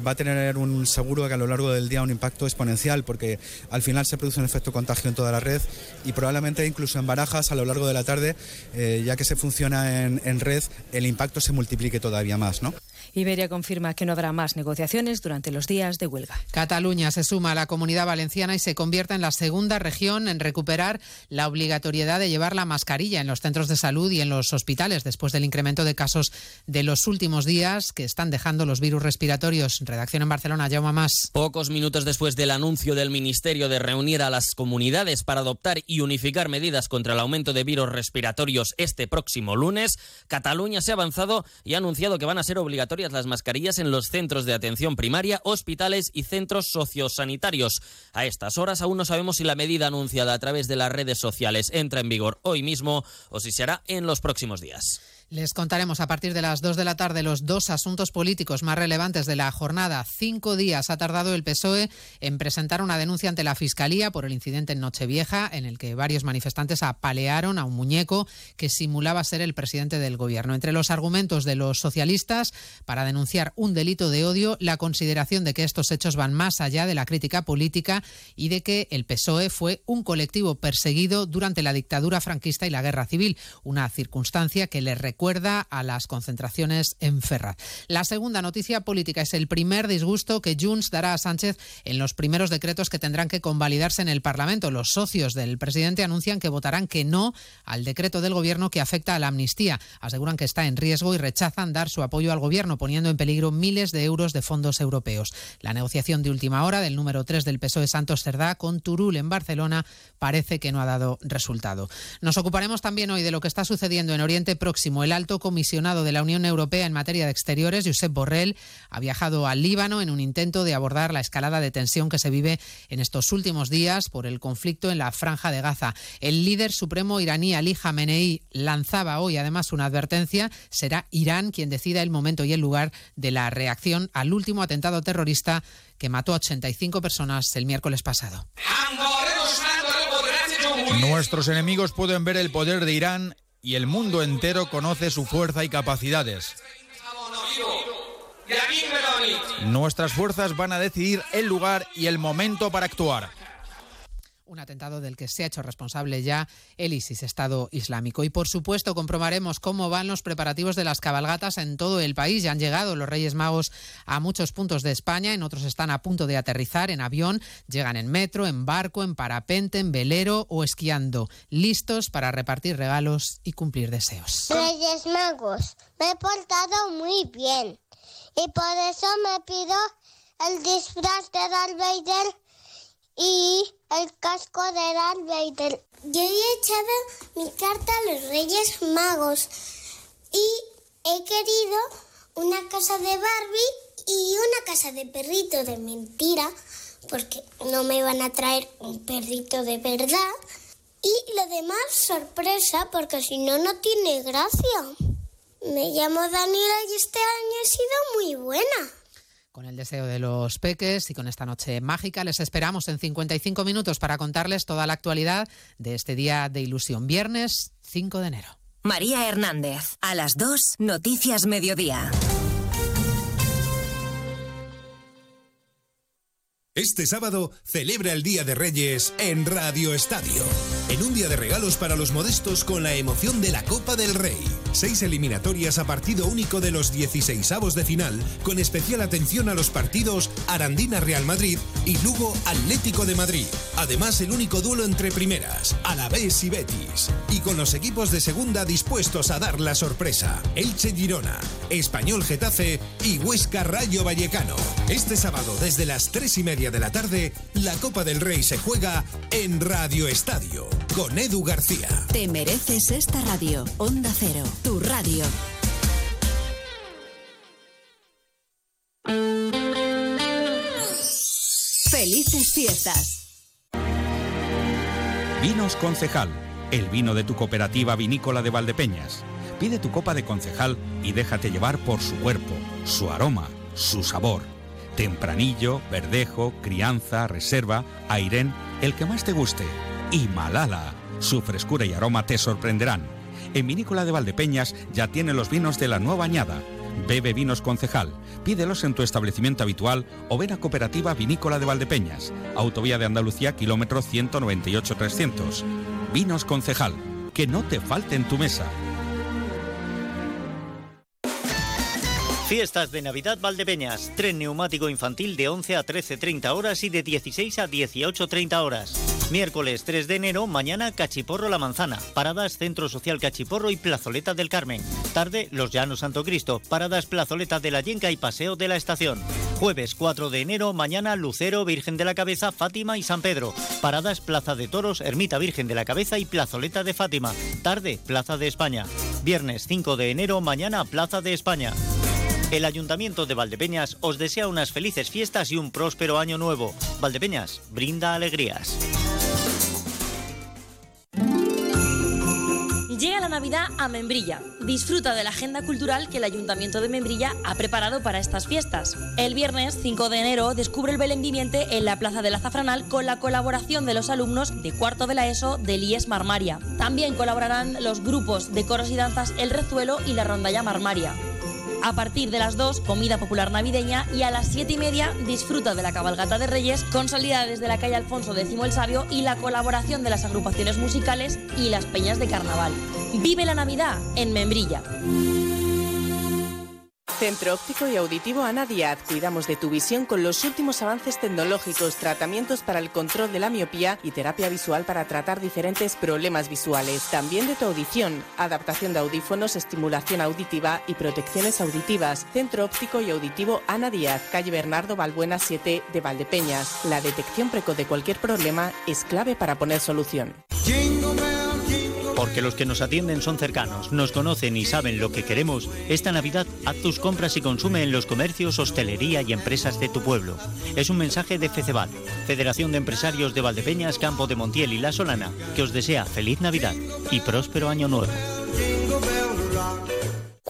va a tener un seguro que a lo largo del día un impacto exponencial, porque al final se produce un efecto contagio en toda la red y probablemente incluso en barajas a lo largo de la tarde, eh, ya que se funciona en, en red, el impacto se multiplique todavía más. ¿no? Iberia confirma que no habrá más negociaciones durante los días de huelga. Cataluña se suma a la comunidad valenciana y se convierte en la segunda región en recuperar la obligatoriedad de llevar la mascarilla en los centros de salud y en los hospitales después del incremento de casos de los últimos días que están dejando los virus respiratorios. Redacción en Barcelona, Jaume Más. Pocos minutos después del anuncio del Ministerio de reunir a las comunidades para adoptar y unificar medidas contra el aumento de virus respiratorios este próximo lunes, Cataluña se ha avanzado y ha anunciado que van a ser las mascarillas en los centros de atención primaria, hospitales y centros sociosanitarios. A estas horas aún no sabemos si la medida anunciada a través de las redes sociales entra en vigor hoy mismo o si se hará en los próximos días. Les contaremos a partir de las 2 de la tarde los dos asuntos políticos más relevantes de la jornada. Cinco días ha tardado el PSOE en presentar una denuncia ante la Fiscalía por el incidente en Nochevieja, en el que varios manifestantes apalearon a un muñeco que simulaba ser el presidente del Gobierno. Entre los argumentos de los socialistas para denunciar un delito de odio, la consideración de que estos hechos van más allá de la crítica política y de que el PSOE fue un colectivo perseguido durante la dictadura franquista y la guerra civil, una circunstancia que le recuerda a las concentraciones en Ferraz. La segunda noticia política es el primer disgusto que Junts dará a Sánchez en los primeros decretos que tendrán que convalidarse en el Parlamento. Los socios del presidente anuncian que votarán que no al decreto del Gobierno que afecta a la amnistía. Aseguran que está en riesgo y rechazan dar su apoyo al Gobierno, poniendo en peligro miles de euros de fondos europeos. La negociación de última hora del número 3 del PSOE Santos Cerdá con Turul en Barcelona parece que no ha dado resultado. Nos ocuparemos también hoy de lo que está sucediendo en Oriente Próximo. El alto comisionado de la Unión Europea en materia de exteriores, Josep Borrell, ha viajado al Líbano en un intento de abordar la escalada de tensión que se vive en estos últimos días por el conflicto en la franja de Gaza. El líder supremo iraní Ali Khamenei lanzaba hoy además una advertencia. Será Irán quien decida el momento y el lugar de la reacción al último atentado terrorista que mató a 85 personas el miércoles pasado. Nuestros enemigos pueden ver el poder de Irán y el mundo entero conoce su fuerza y capacidades. Nuestras fuerzas van a decidir el lugar y el momento para actuar. Un atentado del que se ha hecho responsable ya el ISIS, Estado Islámico. Y por supuesto comprobaremos cómo van los preparativos de las cabalgatas en todo el país. Ya han llegado los Reyes Magos a muchos puntos de España, en otros están a punto de aterrizar en avión, llegan en metro, en barco, en parapente, en velero o esquiando, listos para repartir regalos y cumplir deseos. Reyes Magos, me he portado muy bien y por eso me pido el disfraz de Darth y el casco de Darth Vader. Yo he echado mi carta a los Reyes Magos y he querido una casa de Barbie y una casa de perrito de mentira, porque no me van a traer un perrito de verdad. Y lo demás sorpresa, porque si no, no tiene gracia. Me llamo Daniela y este año he sido muy buena. Con el deseo de los peques y con esta noche mágica les esperamos en 55 minutos para contarles toda la actualidad de este día de ilusión, viernes 5 de enero. María Hernández, a las 2, Noticias Mediodía. Este sábado celebra el Día de Reyes en Radio Estadio. En un día de regalos para los modestos con la emoción de la Copa del Rey. Seis eliminatorias a partido único de los 16avos de final, con especial atención a los partidos Arandina Real Madrid y Lugo Atlético de Madrid. Además, el único duelo entre primeras, Alavés y Betis. Y con los equipos de segunda dispuestos a dar la sorpresa. Elche Girona, Español Getafe y Huesca Rayo Vallecano. Este sábado, desde las tres y media de la tarde, la Copa del Rey se juega en Radio Estadio, con Edu García. Te mereces esta radio. Onda Cero, tu radio. Felices fiestas. Vinos Concejal, el vino de tu cooperativa vinícola de Valdepeñas. Pide tu copa de concejal y déjate llevar por su cuerpo, su aroma, su sabor. Tempranillo, verdejo, crianza, reserva, airén, el que más te guste. Y Malala, su frescura y aroma te sorprenderán. En Vinícola de Valdepeñas ya tiene los vinos de la nueva añada. Bebe vinos concejal. Pídelos en tu establecimiento habitual o ven a Cooperativa Vinícola de Valdepeñas. Autovía de Andalucía, kilómetro 198-300. Vinos concejal. Que no te falte en tu mesa. Fiestas de Navidad Valdepeñas. Tren neumático infantil de 11 a 13.30 horas y de 16 a 18.30 horas. Miércoles 3 de enero, mañana Cachiporro La Manzana. Paradas Centro Social Cachiporro y Plazoleta del Carmen. Tarde Los Llanos Santo Cristo. Paradas Plazoleta de la Yenca y Paseo de la Estación. Jueves 4 de enero, mañana Lucero, Virgen de la Cabeza, Fátima y San Pedro. Paradas Plaza de Toros, Ermita Virgen de la Cabeza y Plazoleta de Fátima. Tarde Plaza de España. Viernes 5 de enero, mañana Plaza de España. El Ayuntamiento de Valdepeñas os desea unas felices fiestas y un próspero año nuevo. Valdepeñas, brinda alegrías. Llega la Navidad a Membrilla. Disfruta de la agenda cultural que el Ayuntamiento de Membrilla ha preparado para estas fiestas. El viernes 5 de enero descubre el Belén viviente en la Plaza del Azafranal con la colaboración de los alumnos de cuarto de la ESO del IES Marmaria. También colaborarán los grupos de coros y danzas El Rezuelo y la Rondalla Marmaria. A partir de las 2, comida popular navideña y a las 7 y media disfruta de la cabalgata de Reyes con salida desde la calle Alfonso X el Sabio y la colaboración de las agrupaciones musicales y las peñas de carnaval. Vive la Navidad en Membrilla. Centro Óptico y Auditivo Ana Díaz. Cuidamos de tu visión con los últimos avances tecnológicos, tratamientos para el control de la miopía y terapia visual para tratar diferentes problemas visuales. También de tu audición, adaptación de audífonos, estimulación auditiva y protecciones auditivas. Centro Óptico y Auditivo Ana Díaz, calle Bernardo Balbuena 7 de Valdepeñas. La detección precoz de cualquier problema es clave para poner solución. Porque los que nos atienden son cercanos, nos conocen y saben lo que queremos, esta Navidad haz tus compras y consume en los comercios, hostelería y empresas de tu pueblo. Es un mensaje de FECEVAL, Federación de Empresarios de Valdepeñas, Campo de Montiel y La Solana, que os desea feliz Navidad y próspero año nuevo.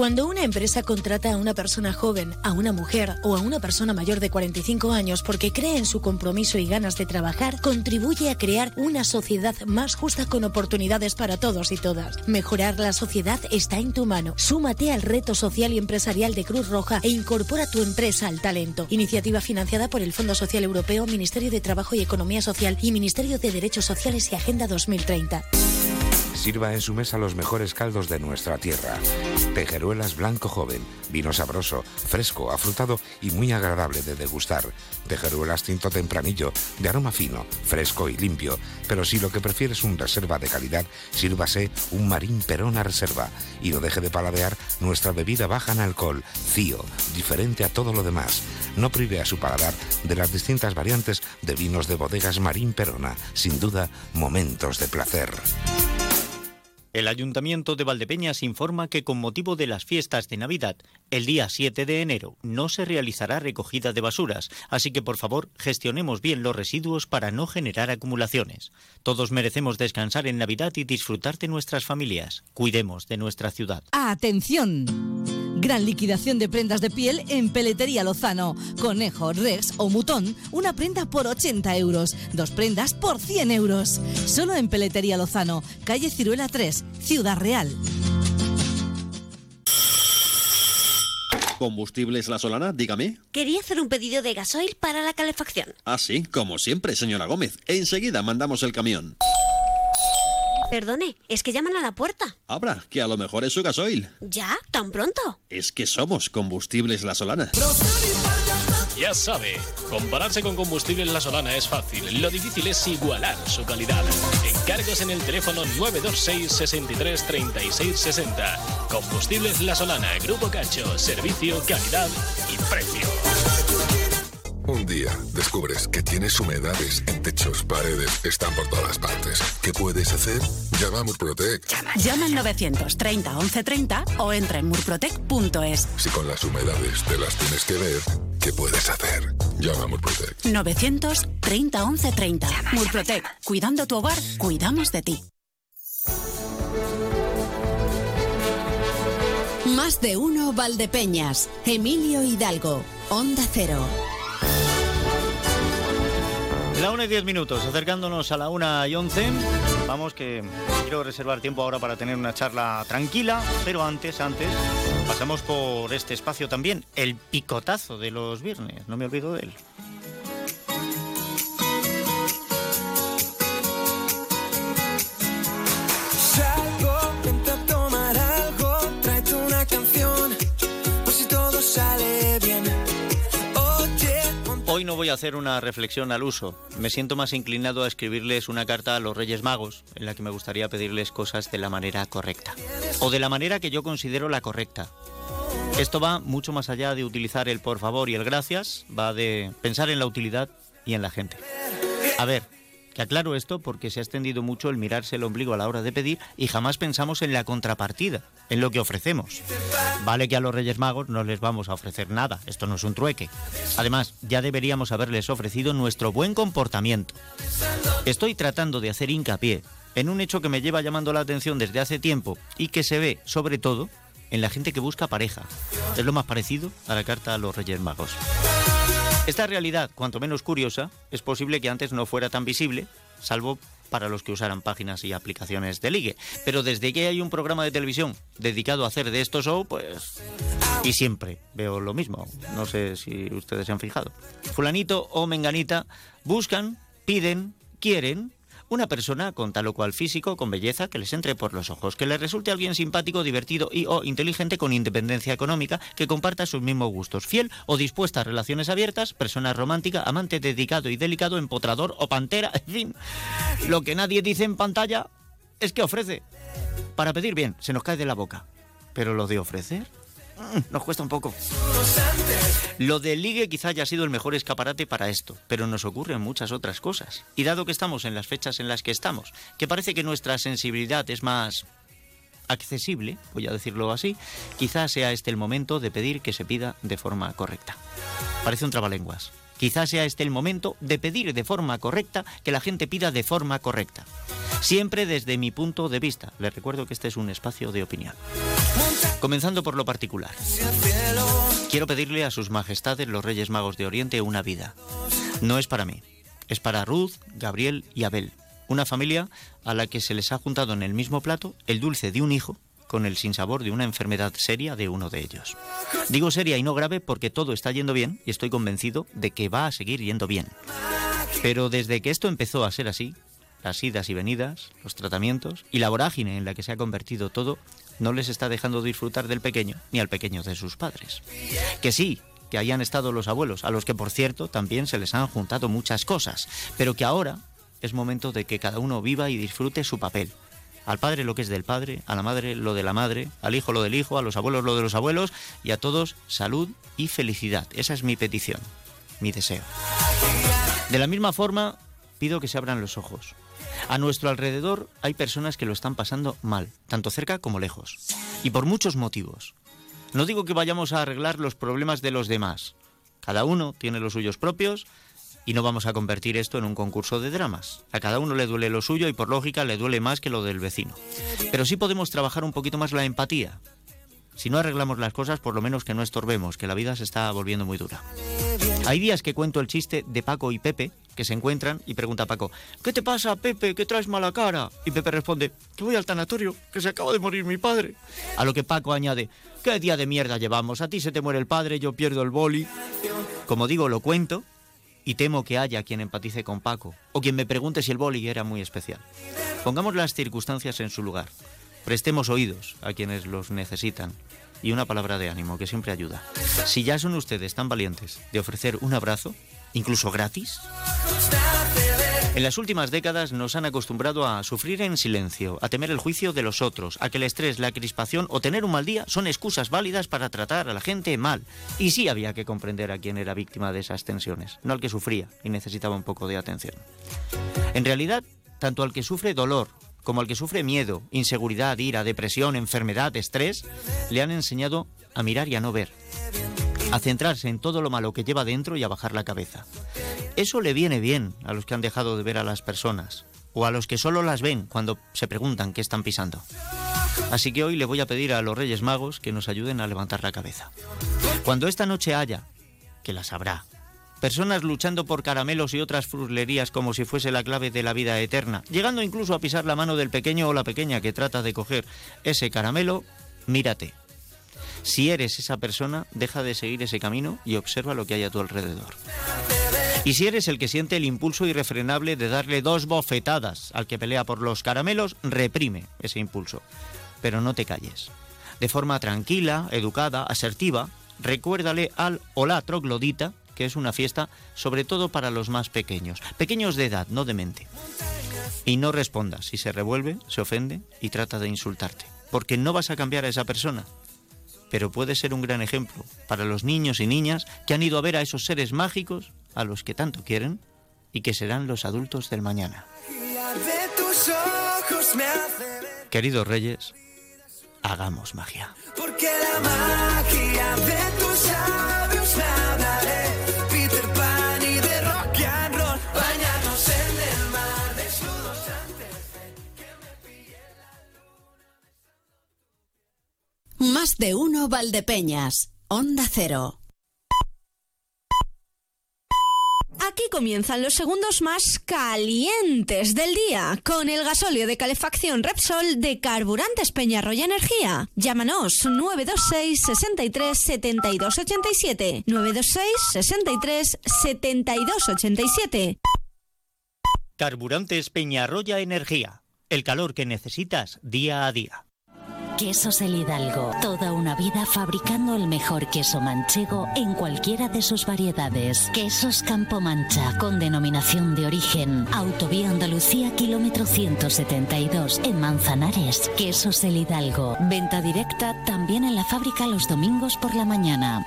Cuando una empresa contrata a una persona joven, a una mujer o a una persona mayor de 45 años porque cree en su compromiso y ganas de trabajar, contribuye a crear una sociedad más justa con oportunidades para todos y todas. Mejorar la sociedad está en tu mano. Súmate al reto social y empresarial de Cruz Roja e incorpora tu empresa al talento. Iniciativa financiada por el Fondo Social Europeo, Ministerio de Trabajo y Economía Social y Ministerio de Derechos Sociales y Agenda 2030. Sirva en su mesa los mejores caldos de nuestra tierra. Tejeruelas blanco joven, vino sabroso, fresco, afrutado y muy agradable de degustar. Tejeruelas tinto tempranillo, de aroma fino, fresco y limpio. Pero si lo que prefiere es un reserva de calidad, sírvase un marín perona reserva. Y no deje de paladear nuestra bebida baja en alcohol, Cío, diferente a todo lo demás. No prive a su paladar de las distintas variantes de vinos de bodegas Marín Perona. Sin duda, momentos de placer. El Ayuntamiento de Valdepeñas informa que con motivo de las fiestas de Navidad, el día 7 de enero no se realizará recogida de basuras, así que por favor gestionemos bien los residuos para no generar acumulaciones. Todos merecemos descansar en Navidad y disfrutar de nuestras familias. Cuidemos de nuestra ciudad. ¡Atención! Gran liquidación de prendas de piel en Peletería Lozano. Conejo, Rex o Mutón, una prenda por 80 euros, dos prendas por 100 euros. Solo en Peletería Lozano, calle Ciruela 3, Ciudad Real. ¿Combustibles La Solana? Dígame. Quería hacer un pedido de gasoil para la calefacción. Ah, sí, como siempre, señora Gómez. Enseguida mandamos el camión. Perdone, es que llaman a la puerta. Abra, que a lo mejor es su gasoil. ¿Ya? ¿Tan pronto? Es que somos Combustibles La Solana. Ya sabe, compararse con combustibles La Solana es fácil. Lo difícil es igualar su calidad. Encargos en el teléfono 926 63 36 60. Combustibles La Solana, Grupo Cacho, servicio, calidad y precio. Un día descubres que tienes humedades en techos, paredes, están por todas partes. ¿Qué puedes hacer? Llama a Murprotec. Llama al 930 1130 o entra en murprotec.es. Si con las humedades te las tienes que ver, ¿qué puedes hacer? Llama a Murprotec. 930 1130. Murprotec. Cuidando tu hogar, cuidamos de ti. Más de uno Valdepeñas. Emilio Hidalgo. Onda Cero. La 1 y 10 minutos, acercándonos a la 1 y 11. Vamos que quiero reservar tiempo ahora para tener una charla tranquila, pero antes, antes, pasamos por este espacio también, el picotazo de los viernes, no me olvido de él. Hoy no voy a hacer una reflexión al uso. Me siento más inclinado a escribirles una carta a los Reyes Magos, en la que me gustaría pedirles cosas de la manera correcta. O de la manera que yo considero la correcta. Esto va mucho más allá de utilizar el por favor y el gracias, va de pensar en la utilidad y en la gente. A ver, que aclaro esto porque se ha extendido mucho el mirarse el ombligo a la hora de pedir y jamás pensamos en la contrapartida, en lo que ofrecemos. Vale que a los Reyes Magos no les vamos a ofrecer nada, esto no es un trueque. Además, ya deberíamos haberles ofrecido nuestro buen comportamiento. Estoy tratando de hacer hincapié en un hecho que me lleva llamando la atención desde hace tiempo y que se ve, sobre todo, en la gente que busca pareja. Es lo más parecido a la carta a los Reyes Magos. Esta realidad, cuanto menos curiosa, es posible que antes no fuera tan visible, salvo para los que usaran páginas y aplicaciones de ligue. Pero desde que hay un programa de televisión dedicado a hacer de estos show, pues... Y siempre veo lo mismo. No sé si ustedes se han fijado. Fulanito o menganita buscan, piden, quieren una persona con tal o cual físico, con belleza, que les entre por los ojos, que les resulte alguien simpático, divertido y o inteligente con independencia económica, que comparta sus mismos gustos, fiel o dispuesta a relaciones abiertas, persona romántica, amante dedicado y delicado, empotrador o pantera, (laughs) en fin. Lo que nadie dice en pantalla es que ofrece. Para pedir bien, se nos cae de la boca. Pero lo de ofrecer nos cuesta un poco. Lo del ligue quizá haya sido el mejor escaparate para esto, pero nos ocurren muchas otras cosas. Y dado que estamos en las fechas en las que estamos, que parece que nuestra sensibilidad es más accesible, voy a decirlo así, quizás sea este el momento de pedir que se pida de forma correcta. Parece un trabalenguas. Quizás sea este el momento de pedir de forma correcta que la gente pida de forma correcta. Siempre desde mi punto de vista. Les recuerdo que este es un espacio de opinión. Comenzando por lo particular. Quiero pedirle a sus majestades los Reyes Magos de Oriente una vida. No es para mí, es para Ruth, Gabriel y Abel, una familia a la que se les ha juntado en el mismo plato el dulce de un hijo con el sinsabor de una enfermedad seria de uno de ellos. Digo seria y no grave porque todo está yendo bien y estoy convencido de que va a seguir yendo bien. Pero desde que esto empezó a ser así, las idas y venidas, los tratamientos y la vorágine en la que se ha convertido todo, no les está dejando disfrutar del pequeño ni al pequeño de sus padres. Que sí, que hayan estado los abuelos, a los que por cierto también se les han juntado muchas cosas, pero que ahora es momento de que cada uno viva y disfrute su papel. Al padre lo que es del padre, a la madre lo de la madre, al hijo lo del hijo, a los abuelos lo de los abuelos y a todos salud y felicidad. Esa es mi petición, mi deseo. De la misma forma, pido que se abran los ojos. A nuestro alrededor hay personas que lo están pasando mal, tanto cerca como lejos, y por muchos motivos. No digo que vayamos a arreglar los problemas de los demás. Cada uno tiene los suyos propios y no vamos a convertir esto en un concurso de dramas. A cada uno le duele lo suyo y por lógica le duele más que lo del vecino. Pero sí podemos trabajar un poquito más la empatía. Si no arreglamos las cosas, por lo menos que no estorbemos, que la vida se está volviendo muy dura. Hay días que cuento el chiste de Paco y Pepe, que se encuentran y pregunta a Paco, ¿qué te pasa, Pepe? ¿Qué traes mala cara? Y Pepe responde, que voy al tanatorio, que se acaba de morir mi padre. A lo que Paco añade, ¿qué día de mierda llevamos? A ti se te muere el padre, yo pierdo el boli. Como digo, lo cuento y temo que haya quien empatice con Paco o quien me pregunte si el boli era muy especial. Pongamos las circunstancias en su lugar. Prestemos oídos a quienes los necesitan y una palabra de ánimo que siempre ayuda. Si ya son ustedes tan valientes de ofrecer un abrazo, incluso gratis, en las últimas décadas nos han acostumbrado a sufrir en silencio, a temer el juicio de los otros, a que el estrés, la crispación o tener un mal día son excusas válidas para tratar a la gente mal. Y sí había que comprender a quien era víctima de esas tensiones, no al que sufría y necesitaba un poco de atención. En realidad, tanto al que sufre dolor como al que sufre miedo, inseguridad, ira, depresión, enfermedad, estrés, le han enseñado a mirar y a no ver, a centrarse en todo lo malo que lleva dentro y a bajar la cabeza. Eso le viene bien a los que han dejado de ver a las personas o a los que solo las ven cuando se preguntan qué están pisando. Así que hoy le voy a pedir a los Reyes Magos que nos ayuden a levantar la cabeza. Cuando esta noche haya, que las habrá, personas luchando por caramelos y otras fruslerías como si fuese la clave de la vida eterna, llegando incluso a pisar la mano del pequeño o la pequeña que trata de coger ese caramelo, mírate. Si eres esa persona, deja de seguir ese camino y observa lo que hay a tu alrededor. Y si eres el que siente el impulso irrefrenable de darle dos bofetadas al que pelea por los caramelos, reprime ese impulso. Pero no te calles. De forma tranquila, educada, asertiva, recuérdale al o la troglodita que es una fiesta sobre todo para los más pequeños, pequeños de edad, no de mente. Y no respondas, si se revuelve, se ofende y trata de insultarte, porque no vas a cambiar a esa persona, pero puede ser un gran ejemplo para los niños y niñas que han ido a ver a esos seres mágicos a los que tanto quieren y que serán los adultos del mañana. Queridos reyes, hagamos magia. Porque la magia de tus labios me Más de uno Valdepeñas. Onda Cero. Aquí comienzan los segundos más calientes del día con el gasóleo de calefacción Repsol de Carburantes Peñarroya Energía. Llámanos 926 63 72 87 926 63 72 87. Carburantes Peñarroya Energía. El calor que necesitas día a día. Quesos El Hidalgo. Toda una vida fabricando el mejor queso manchego en cualquiera de sus variedades. Quesos Campo Mancha, con denominación de origen. Autovía Andalucía, kilómetro 172, en Manzanares. Quesos El Hidalgo. Venta directa también en la fábrica los domingos por la mañana.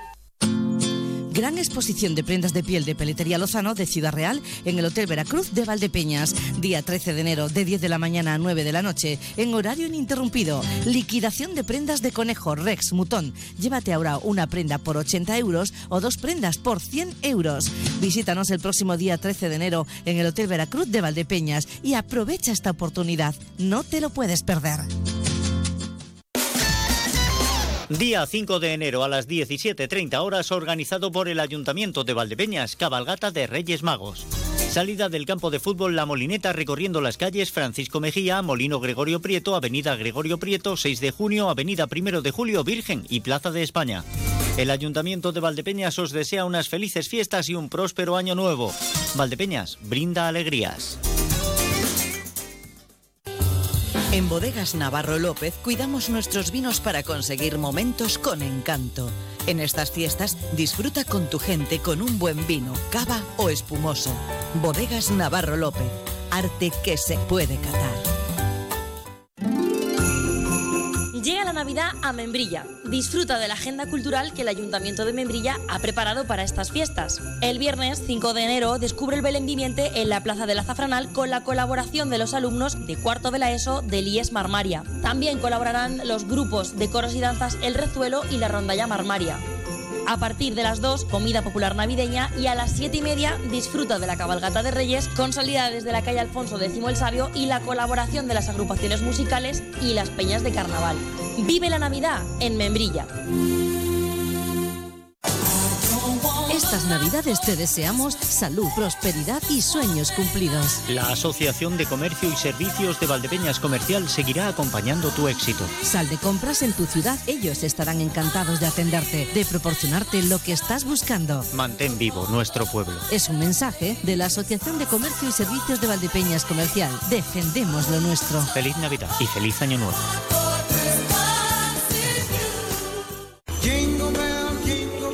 Gran exposición de prendas de piel de Peletería Lozano de Ciudad Real en el Hotel Veracruz de Valdepeñas. Día 13 de enero de 10 de la mañana a 9 de la noche en horario ininterrumpido. Liquidación de prendas de conejo, Rex, Mutón. Llévate ahora una prenda por 80 euros o dos prendas por 100 euros. Visítanos el próximo día 13 de enero en el Hotel Veracruz de Valdepeñas y aprovecha esta oportunidad. No te lo puedes perder. Día 5 de enero a las 17.30 horas organizado por el Ayuntamiento de Valdepeñas, cabalgata de Reyes Magos. Salida del campo de fútbol La Molineta recorriendo las calles Francisco Mejía, Molino Gregorio Prieto, Avenida Gregorio Prieto, 6 de junio, Avenida Primero de Julio, Virgen y Plaza de España. El Ayuntamiento de Valdepeñas os desea unas felices fiestas y un próspero año nuevo. Valdepeñas, brinda alegrías. En Bodegas Navarro López cuidamos nuestros vinos para conseguir momentos con encanto. En estas fiestas disfruta con tu gente con un buen vino, cava o espumoso. Bodegas Navarro López, arte que se puede catar. Navidad a Membrilla. Disfruta de la agenda cultural que el Ayuntamiento de Membrilla ha preparado para estas fiestas. El viernes 5 de enero descubre el Belén viviente en la Plaza del Azafranal con la colaboración de los alumnos de cuarto de la ESO del IES Marmaria. También colaborarán los grupos de coros y danzas El Rezuelo y la Rondalla Marmaria. A partir de las 2, comida popular navideña y a las 7 y media disfruta de la cabalgata de Reyes con salida desde la calle Alfonso X el Sabio y la colaboración de las agrupaciones musicales y las peñas de carnaval. Vive la Navidad en Membrilla. Estas navidades te deseamos salud, prosperidad y sueños cumplidos. La Asociación de Comercio y Servicios de Valdepeñas Comercial seguirá acompañando tu éxito. Sal de compras en tu ciudad, ellos estarán encantados de atenderte, de proporcionarte lo que estás buscando. Mantén vivo nuestro pueblo. Es un mensaje de la Asociación de Comercio y Servicios de Valdepeñas Comercial. Defendemos lo nuestro. Feliz Navidad y feliz Año Nuevo.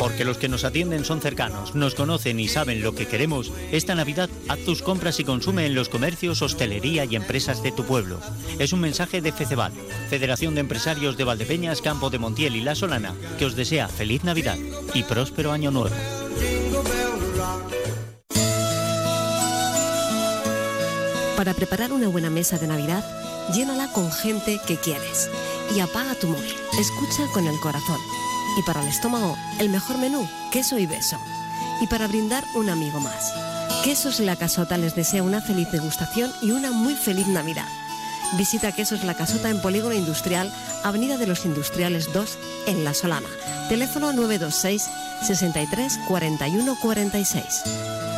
Porque los que nos atienden son cercanos, nos conocen y saben lo que queremos, esta Navidad haz tus compras y consume en los comercios, hostelería y empresas de tu pueblo. Es un mensaje de FECEVAL, Federación de Empresarios de Valdepeñas, Campo de Montiel y La Solana, que os desea feliz Navidad y próspero Año Nuevo. Para preparar una buena mesa de Navidad, llénala con gente que quieres. Y apaga tu móvil. Escucha con el corazón. Y para el estómago, el mejor menú, queso y beso. Y para brindar, un amigo más. Quesos La Casota les desea una feliz degustación y una muy feliz Navidad. Visita Quesos La Casota en Polígono Industrial, Avenida de los Industriales 2, en La Solana. Teléfono 926 63 41 46.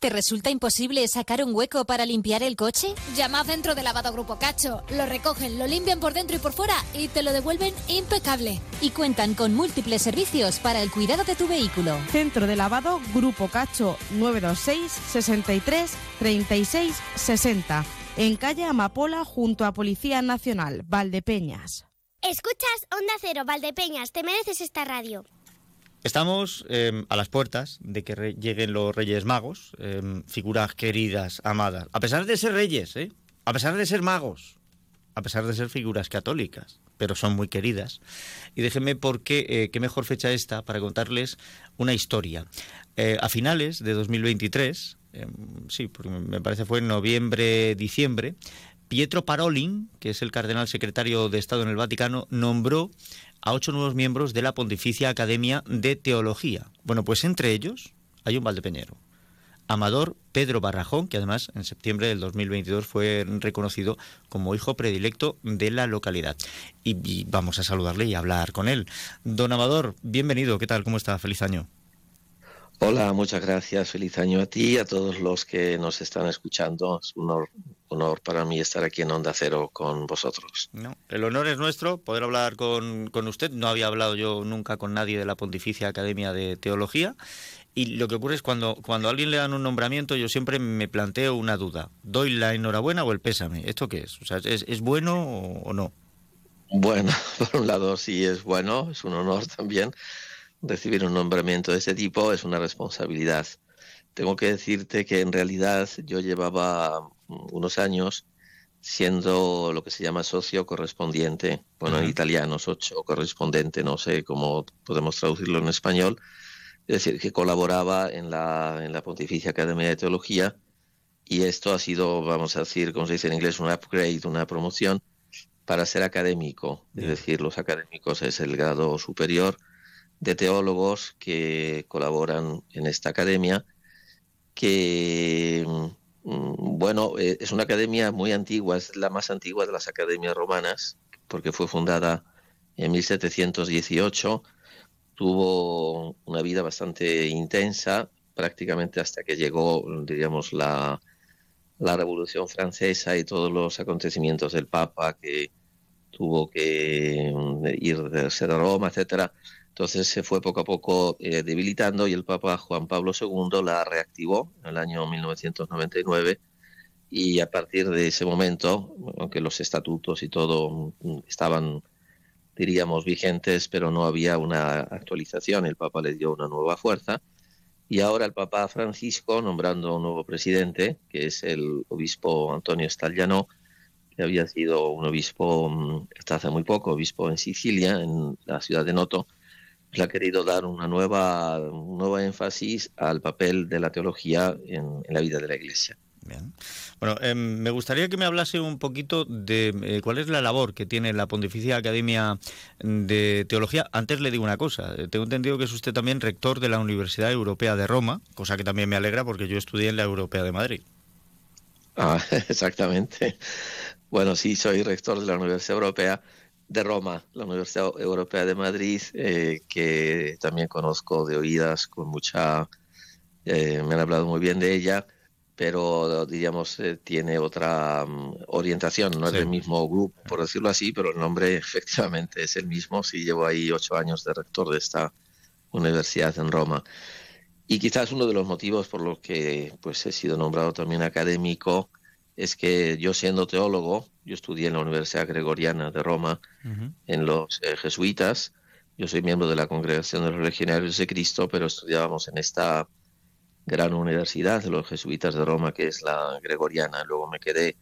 ¿Te resulta imposible sacar un hueco para limpiar el coche? Llama a Centro de Lavado Grupo Cacho. Lo recogen, lo limpian por dentro y por fuera y te lo devuelven impecable. Y cuentan con múltiples servicios para el cuidado de tu vehículo. Centro de Lavado Grupo Cacho 926 63 36 60. En calle Amapola junto a Policía Nacional, Valdepeñas. Escuchas Onda Cero, Valdepeñas. Te mereces esta radio. Estamos eh, a las puertas de que re- lleguen los Reyes Magos, eh, figuras queridas, amadas, a pesar de ser reyes, ¿eh? a pesar de ser magos, a pesar de ser figuras católicas, pero son muy queridas. Y déjenme por qué, eh, qué mejor fecha esta para contarles una historia. Eh, a finales de 2023, eh, sí, porque me parece fue en noviembre, diciembre, Pietro Parolin, que es el cardenal secretario de Estado en el Vaticano, nombró a ocho nuevos miembros de la Pontificia Academia de Teología. Bueno, pues entre ellos hay un valdepeñero. Amador Pedro Barrajón, que además en septiembre del 2022 fue reconocido como hijo predilecto de la localidad. Y, y vamos a saludarle y hablar con él. Don Amador, bienvenido. ¿Qué tal? ¿Cómo está? Feliz año. Hola, muchas gracias. Feliz año a ti y a todos los que nos están escuchando. Es un honor, honor para mí estar aquí en Onda Cero con vosotros. No, el honor es nuestro poder hablar con, con usted. No había hablado yo nunca con nadie de la Pontificia Academia de Teología. Y lo que ocurre es cuando, cuando a alguien le dan un nombramiento, yo siempre me planteo una duda. ¿Doy la enhorabuena o el pésame? ¿Esto qué es? O sea, ¿es, es bueno o, o no? Bueno, (laughs) por un lado sí es bueno, es un honor también. Recibir un nombramiento de este tipo es una responsabilidad. Tengo que decirte que en realidad yo llevaba mm, unos años siendo lo que se llama socio correspondiente, bueno, en italiano, socio correspondiente, no sé cómo podemos traducirlo en español, es decir, que colaboraba en la, en la Pontificia Academia de Teología y esto ha sido, vamos a decir, como se dice en inglés, un upgrade, una promoción para ser académico, es decir, los académicos es el grado superior de teólogos que colaboran en esta academia, que, mm, bueno, eh, es una academia muy antigua, es la más antigua de las academias romanas, porque fue fundada en 1718, tuvo una vida bastante intensa, prácticamente hasta que llegó, diríamos, la, la Revolución Francesa y todos los acontecimientos del Papa que tuvo que mm, ir de Roma, etcétera. Entonces se fue poco a poco eh, debilitando y el Papa Juan Pablo II la reactivó en el año 1999 y a partir de ese momento, aunque los estatutos y todo mm, estaban, diríamos, vigentes, pero no había una actualización, el Papa le dio una nueva fuerza. Y ahora el Papa Francisco, nombrando un nuevo presidente, que es el obispo Antonio Stallano, que había sido un obispo mm, hasta hace muy poco, obispo en Sicilia, en la ciudad de Noto, le ha querido dar una nueva, un nuevo énfasis al papel de la teología en, en la vida de la Iglesia. Bueno, em, me gustaría que me hablase un poquito de eh, cuál es la labor que tiene la Pontificia Academia de Teología. Antes le digo una cosa, eh, tengo entendido que es usted también rector de la Universidad Europea de Roma, cosa que también me alegra porque yo estudié en la Europea de Madrid. Ah, (laughs) exactamente. Bueno, sí, soy rector de la Universidad Europea de Roma, la Universidad Europea de Madrid, eh, que también conozco de oídas con mucha... eh, me han hablado muy bien de ella, pero diríamos eh, tiene otra mm, orientación, no es del mismo grupo, por decirlo así, pero el nombre (laughs) efectivamente es el mismo. Sí, llevo ahí ocho años de rector de esta universidad en Roma. Y quizás uno de los motivos por los que pues, he sido nombrado también académico es que yo siendo teólogo, yo estudié en la Universidad Gregoriana de Roma, en los eh, jesuitas, yo soy miembro de la Congregación de los Legionarios de Cristo, pero estudiábamos en esta gran universidad de los jesuitas de Roma, que es la Gregoriana. Luego me quedé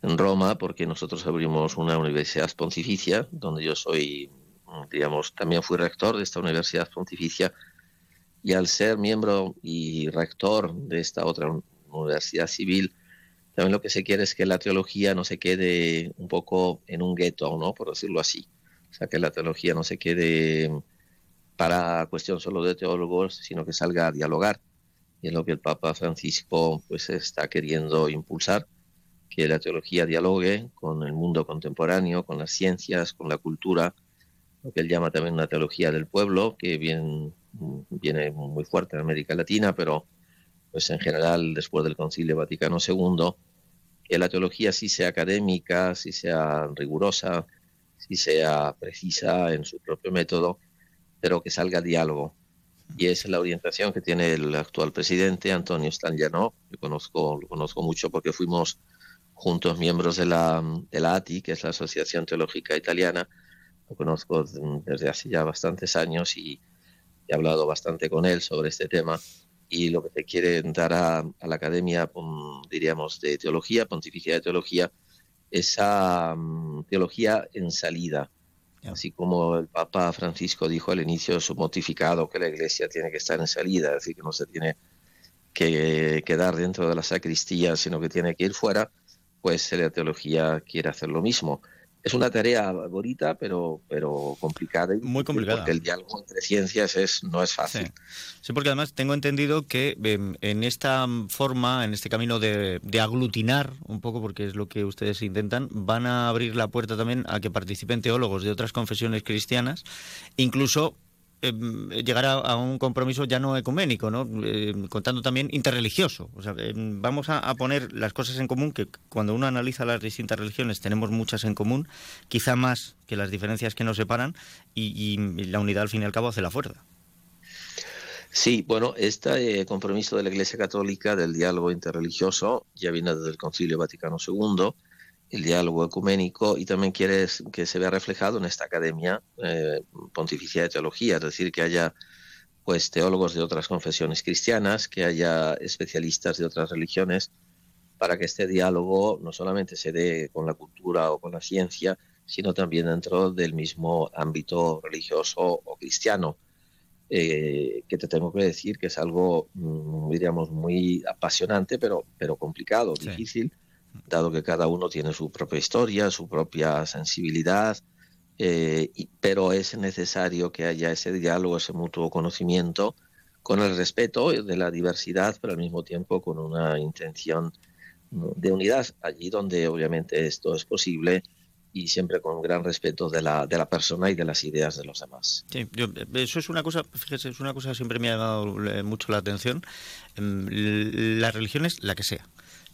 en Roma porque nosotros abrimos una universidad pontificia, donde yo soy, digamos, también fui rector de esta universidad pontificia. Y al ser miembro y rector de esta otra universidad civil, también lo que se quiere es que la teología no se quede un poco en un gueto, ¿no? Por decirlo así. O sea, que la teología no se quede para cuestión solo de teólogos, sino que salga a dialogar y es lo que el Papa Francisco pues está queriendo impulsar, que la teología dialogue con el mundo contemporáneo, con las ciencias, con la cultura, lo que él llama también una teología del pueblo, que viene muy fuerte en América Latina, pero pues en general después del Concilio Vaticano II, que la teología sí sea académica, sí sea rigurosa, sí sea precisa en su propio método, pero que salga diálogo, y es la orientación que tiene el actual presidente Antonio Stangiano. Yo conozco, lo conozco mucho porque fuimos juntos miembros de la, de la ATI, que es la Asociación Teológica Italiana. Lo conozco desde hace ya bastantes años y he hablado bastante con él sobre este tema. Y lo que te quiere dar a, a la Academia, diríamos, de Teología, Pontificia de Teología, esa um, teología en salida, Así como el Papa Francisco dijo al inicio de su pontificado que la Iglesia tiene que estar en salida, es decir, que no se tiene que quedar dentro de la sacristía, sino que tiene que ir fuera, pues la teología quiere hacer lo mismo. Es una tarea bonita, pero, pero complicada. Muy complicada. Porque el diálogo entre ciencias es, no es fácil. Sí. sí, porque además tengo entendido que eh, en esta forma, en este camino de, de, aglutinar un poco, porque es lo que ustedes intentan, van a abrir la puerta también a que participen teólogos de otras confesiones cristianas, incluso eh, llegar a, un compromiso ya no ecuménico, ¿no? Eh, contando también interreligioso. O sea, eh, vamos a, a, poner las cosas en común, que cuando uno analiza las distintas religiones tenemos muchas en común, quizá más que las diferencias que nos separan, y, y la unidad al fin y al cabo hace la fuerza. Sí, bueno, este eh, compromiso de la Iglesia Católica del diálogo interreligioso ya viene desde el Concilio Vaticano II, el diálogo ecuménico y también quiere que se vea reflejado en esta academia eh, pontificia de teología, es decir, que haya pues teólogos de otras confesiones cristianas, que haya especialistas de otras religiones, para que este diálogo no solamente se dé con la cultura o con la ciencia, sino también dentro del mismo ámbito religioso o cristiano. Eh, que te tengo que decir que es algo, mm, diríamos, muy apasionante, pero, pero complicado, sí. difícil dado que cada uno tiene su propia historia, su propia sensibilidad, eh, pero es necesario que haya ese diálogo, ese mutuo conocimiento, con el respeto de la diversidad, pero al mismo tiempo con una intención de unidad, allí donde obviamente esto es posible y siempre con gran respeto de la, de la persona y de las ideas de los demás. Sí, yo, eso es una cosa, fíjese, es una cosa que siempre me ha llamado eh, mucho la atención. La religión es la que sea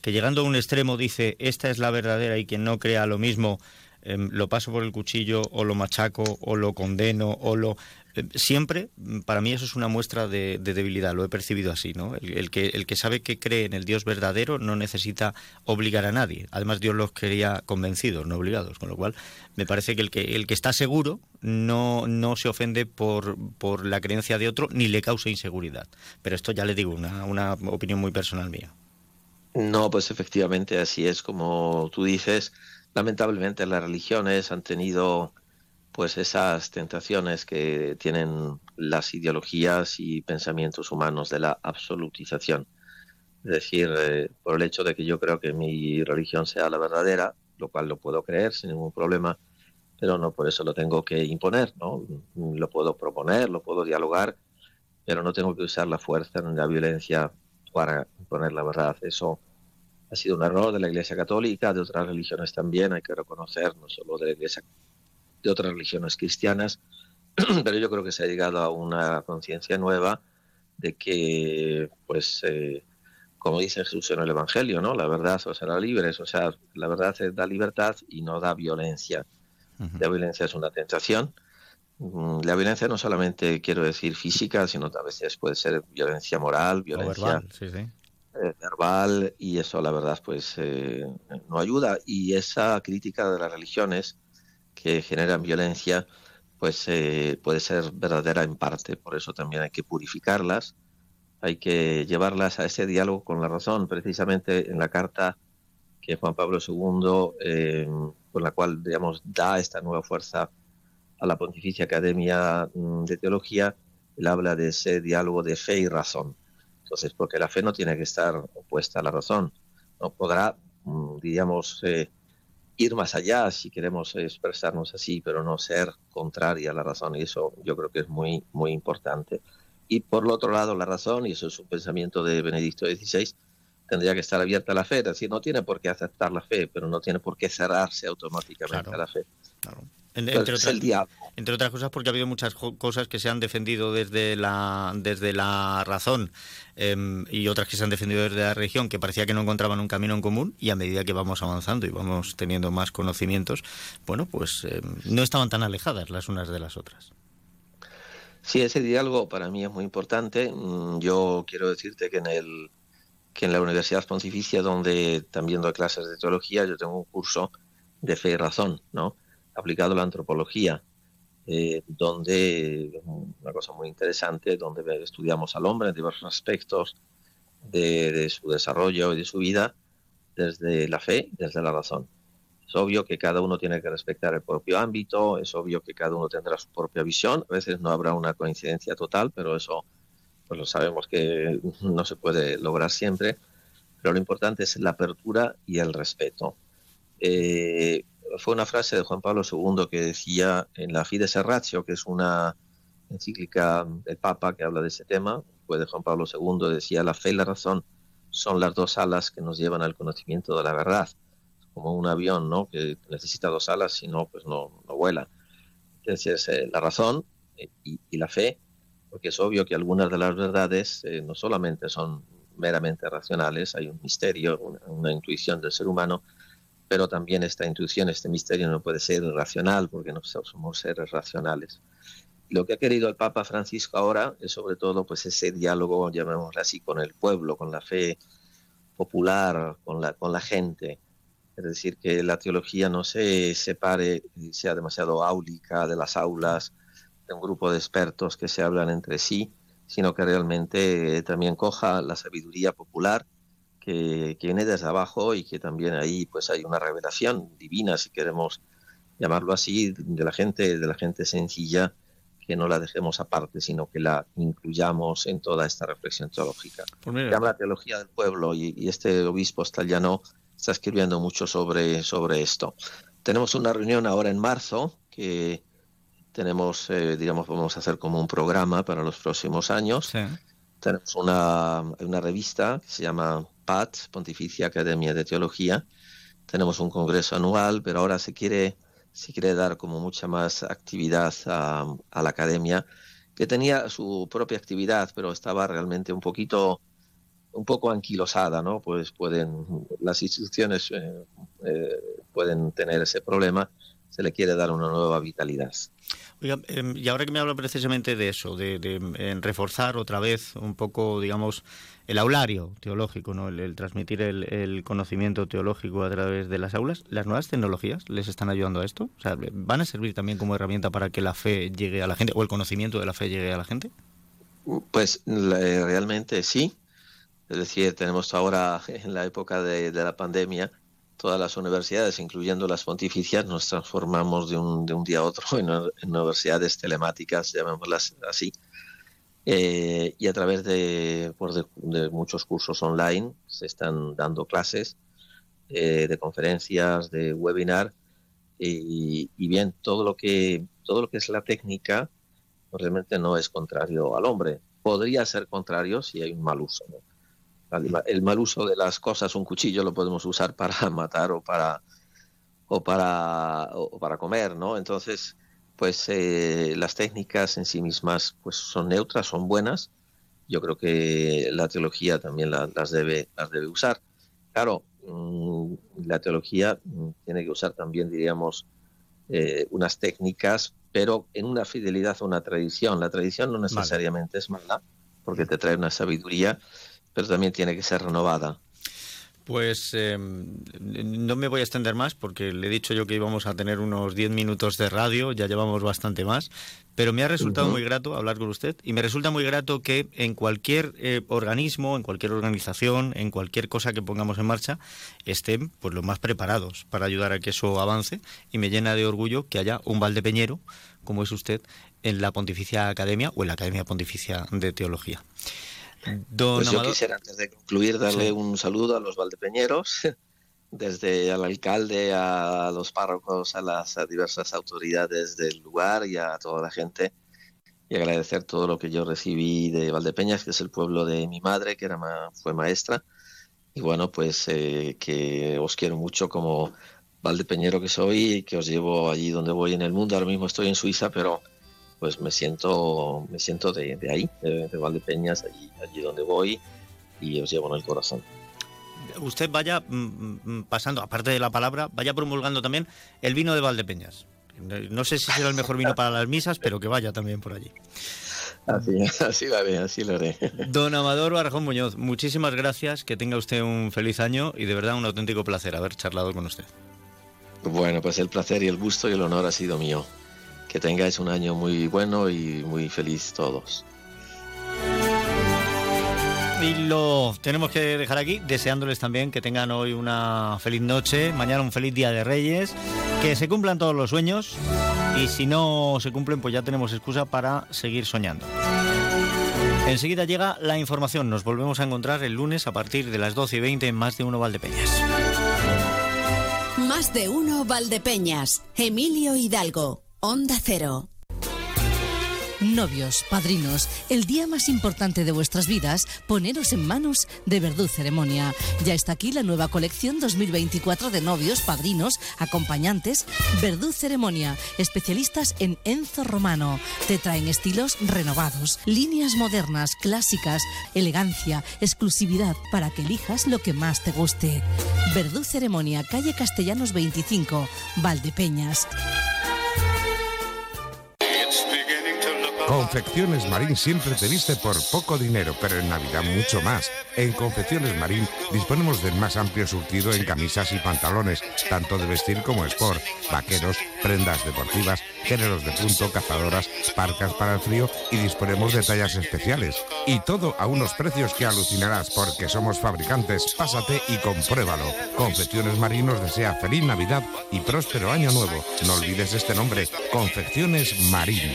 que llegando a un extremo dice esta es la verdadera y quien no crea lo mismo eh, lo paso por el cuchillo o lo machaco o lo condeno o lo eh, siempre para mí eso es una muestra de, de debilidad lo he percibido así no el, el, que el que sabe que cree en el Dios verdadero no necesita obligar a nadie. Además Dios los quería convencidos no obligados con lo cual me parece que el que el que está seguro no no se ofende por por la creencia de otro ni le causa inseguridad. Pero esto ya le digo una una opinión muy personal mía no, pues efectivamente así es como tú dices. lamentablemente las religiones han tenido pues esas tentaciones que tienen las ideologías y pensamientos humanos de la absolutización. Es decir, eh, por el hecho de que yo creo que mi religión sea la verdadera, lo cual lo puedo creer sin ningún problema, pero no por eso lo tengo que imponer, ¿no? Lo puedo proponer, lo puedo dialogar, pero no tengo que usar la fuerza ni la violencia para imponer la verdad. Eso ha sido un error de la Iglesia Católica, de otras religiones también, hay que reconocer, no solo de la Iglesia de otras religiones cristianas, (clears throat) pero yo creo que se ha llegado a una conciencia nueva de que, pues, eh, como dice Jesús en el Evangelio, ¿no? La verdad os hará libres, o sea, la verdad da libertad y no da violencia. La violencia es una tentación. Mm, La violencia no solamente quiero decir física, sino a veces puede ser violencia moral, violencia verbal, sí, sí. eh, verbal y eso la verdad pues eh, no ayuda. Y esa crítica de las religiones que generan violencia pues eh, puede ser verdadera en parte. Por eso también hay que purificarlas hay que llevarlas a ese diálogo con la razón. Precisamente en la carta que Juan Pablo II eh, con la cual digamos da esta nueva fuerza a la Pontificia Academia mm, de Teología él habla de ese diálogo de fe y razón entonces, porque la fe no tiene que estar opuesta a la razón, no podrá, mm, diríamos, eh, ir más allá si queremos expresarnos así, pero no ser contraria a la razón, y eso yo creo que es muy, muy importante. Y por el otro lado, la razón, y eso es un pensamiento de Benedicto XVI, tendría que estar abierta a la fe, es decir, no tiene por qué aceptar la fe, pero no tiene por qué cerrarse automáticamente a la fe. En- Entonces, entre, otras, el diablo. entre otras cosas porque ha habido muchas cosas que se han defendido desde la, desde la razón em, y otras que se han defendido desde la religión que parecía que no encontraban un camino en común y a medida que vamos avanzando y vamos teniendo más conocimientos, bueno, pues em, no estaban tan alejadas las unas de las otras. Sí, ese diálogo para mí es muy importante. Mm, Yo quiero decirte que en el que en la Universidad Pontificia, donde también doy clases de teología, yo tengo un curso de fe y razón, ¿no? Aplicado a la antropología, eh, donde una cosa muy interesante, donde estudiamos al hombre en diversos aspectos de, de su desarrollo y de su vida, desde la fe desde la razón. Es obvio que cada uno tiene que respetar el propio ámbito, es obvio que cada uno tendrá su propia visión, a veces no habrá una coincidencia total, pero eso pues lo sabemos que no se puede lograr siempre, pero lo importante es la apertura y el respeto. Eh, fue una frase de Juan Pablo II que decía en la Fides Ratio, que es una encíclica del Papa que habla de ese tema, fue de Juan Pablo II, decía, la fe y la razón son las dos alas que nos llevan al conocimiento de la verdad, como un avión ¿no? que necesita dos alas, si no, pues no, vuela. Entonces, eh, la razón eh, y la fe porque es obvio que algunas de las verdades eh, no solamente son meramente racionales, hay un misterio, una, una, intuición del ser humano, pero también esta intuición, este misterio no puede ser racional, porque no somos seres racionales. Lo que ha querido el Papa Francisco ahora es sobre todo pues ese diálogo, llamémoslo así, con el pueblo, con la fe popular, con la, con la gente. Es decir, que la teología no se separe sea demasiado áulica de las aulas, de un grupo de expertos que se hablan entre sí, sino que realmente también coja la sabiduría popular que, que, viene desde abajo y que también ahí pues hay una revelación divina, si queremos llamarlo así, de la gente, de la gente sencilla, que no la dejemos aparte, sino que la incluyamos en toda esta reflexión teológica. Pues llama la teología del pueblo y, y este obispo Stallano está escribiendo mucho sobre, sobre esto. Tenemos una reunión ahora en marzo que tenemos, eh, digamos, vamos a hacer como un programa para los próximos años. Sí. Tenemos una, una, revista que se llama PAT, Pontificia Academia de Teología. Tenemos un congreso anual, pero ahora se quiere, se quiere dar como mucha más actividad a, a la academia, que tenía su propia actividad, pero estaba realmente un poquito un poco anquilosada, ¿no? Pues pueden, las instituciones eh, eh, pueden tener ese problema, se le quiere dar una nueva vitalidad. Oiga, eh, y ahora que me habla precisamente de eso, de, de en reforzar otra vez un poco, digamos, el aulario teológico, ¿no? el, el transmitir el, el, conocimiento teológico a través de las aulas, ¿las nuevas tecnologías les están ayudando a esto? O sea, ¿van a servir también como herramienta para que la fe llegue a la gente o el conocimiento de la fe llegue a la gente? Pues realmente sí. Es decir, tenemos ahora (laughs) en la época de, de la pandemia todas las universidades, incluyendo las pontificias, nos transformamos de un, de un día a otro (laughs) en, universidades telemáticas, llamémoslas así. Eh, y a través de, pues de, muchos cursos online se están dando clases eh, de conferencias, de webinar y, bien todo lo que todo lo que es la técnica realmente no es contrario al hombre. Podría ser contrario si hay un mal uso. El mal uso de las cosas, un cuchillo lo podemos usar (laughs) para matar o para o para o para comer, ¿no? Entonces, pues eh, las técnicas en sí mismas pues son neutras, son buenas. Yo creo que la teología también la- las debe las debe usar. Claro, mm, la teología mm, tiene que usar también, diríamos, eh, unas técnicas, pero en una fidelidad a una tradición. La tradición no necesariamente es mala, porque te trae una sabiduría, pero también tiene que ser renovada. Pues eh, no me voy a extender más porque le he dicho yo que íbamos a tener unos 10 minutos de radio, ya llevamos bastante más, pero me ha resultado muy grato hablar con usted y me resulta muy grato que en cualquier eh, organismo, en cualquier organización, en cualquier cosa que pongamos en marcha, estén pues los más preparados para ayudar a que eso avance y me llena de orgullo que haya un valdepeñero como es usted en la Pontificia Academia o en la Academia Pontificia de Teología. Don Pues yo Amador- quisiera, antes de concluir, darle Sí. un saludo a los valdepeñeros, (laughs) desde al alcalde, a los párrocos, a las a diversas autoridades del lugar y a toda la gente, y agradecer todo lo que yo recibí de Valdepeñas, que es el pueblo de mi madre, que era ma- fue maestra, y bueno, pues eh, que os quiero mucho como valdepeñero que soy que os llevo allí donde voy en el mundo. Ahora mismo estoy en Suiza, pero pues me siento me siento de, de ahí, de, de Valdepeñas, allí, allí donde voy y os llevo en el corazón. usted vaya mm, mm, pasando, aparte de la palabra, vaya promulgando también el vino de Valdepeñas. No sé si será el mejor vino para las misas, pero que vaya también por allí. Así, así lo haré, así lo haré. Don Amador Barjón Muñoz, muchísimas gracias, que tenga usted un feliz año y de verdad un auténtico placer haber charlado con usted. Bueno, pues el placer y el gusto y el honor ha sido mío. Que tengáis un año muy bueno y muy feliz todos. Y lo tenemos que dejar aquí, deseándoles también que tengan hoy una feliz noche, mañana un feliz día de Reyes, que se cumplan todos los sueños y si no se cumplen, pues ya tenemos excusa para seguir soñando. Enseguida llega la información. Nos volvemos a encontrar el lunes a partir de las 12 y 20 en más de uno Valdepeñas. Más de uno Valdepeñas. Emilio Hidalgo. Onda Cero. Novios, padrinos, el día más importante de vuestras vidas, poneros en manos de Verdú Ceremonia. Ya está aquí la nueva colección 2024 de novios, padrinos, acompañantes. Verdú Ceremonia, especialistas en Enzo Romano. Te traen estilos renovados, líneas modernas, clásicas, elegancia, exclusividad para que elijas lo que más te guste. Verdú Ceremonia, calle Castellanos 25, Valdepeñas. Confecciones Marín siempre te viste por poco dinero, pero en Navidad mucho más. En Confecciones Marín disponemos del más amplio surtido en camisas y pantalones, tanto de vestir como sport, vaqueros, prendas deportivas, géneros de punto, cazadoras, parcas para el frío y disponemos de tallas especiales. Y todo a unos precios que alucinarás porque somos fabricantes. Pásate y compruébalo. Confecciones Marín nos desea feliz Navidad y próspero año nuevo. No olvides este nombre, Confecciones Marín.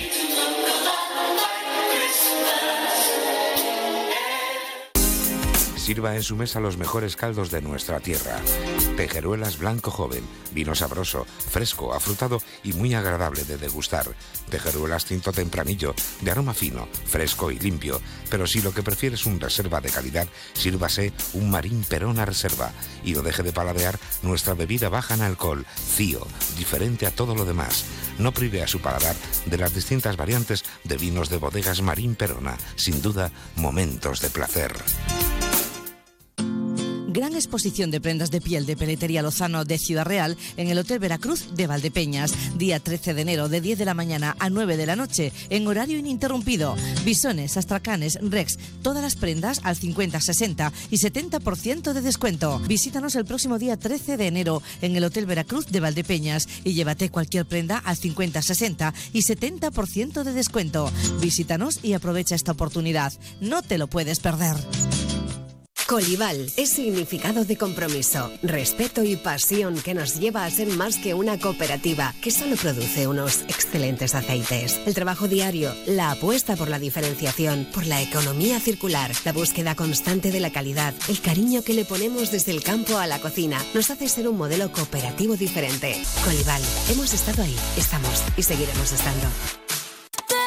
Sirva en su mesa los mejores caldos de nuestra tierra. Tejeruelas blanco joven, vino sabroso, fresco, afrutado y muy agradable de degustar. Tejeruelas tinto tempranillo, de aroma fino, fresco y limpio. Pero si lo que prefiere es un reserva de calidad, sírvase un marín perona reserva. Y no deje de paladear nuestra bebida baja en alcohol, Cío, diferente a todo lo demás. No prive a su paladar de las distintas variantes de vinos de bodegas Marín Perona. Sin duda, momentos de placer. Gran exposición de prendas de piel de Peletería Lozano de Ciudad Real en el Hotel Veracruz de Valdepeñas. Día 13 de enero de 10 de la mañana a 9 de la noche en horario ininterrumpido. Bisones, astracanes, rex, todas las prendas al 50, 60 y 70% de descuento. Visítanos el próximo día 13 de enero en el Hotel Veracruz de Valdepeñas y llévate cualquier prenda al 50, 60 y 70% de descuento. Visítanos y aprovecha esta oportunidad. No te lo puedes perder. Colival es significado de compromiso, respeto y pasión que nos lleva a ser más que una cooperativa que solo produce unos excelentes aceites. El trabajo diario, la apuesta por la diferenciación, por la economía circular, la búsqueda constante de la calidad, el cariño que le ponemos desde el campo a la cocina, nos hace ser un modelo cooperativo diferente. Colival, hemos estado ahí, estamos y seguiremos estando.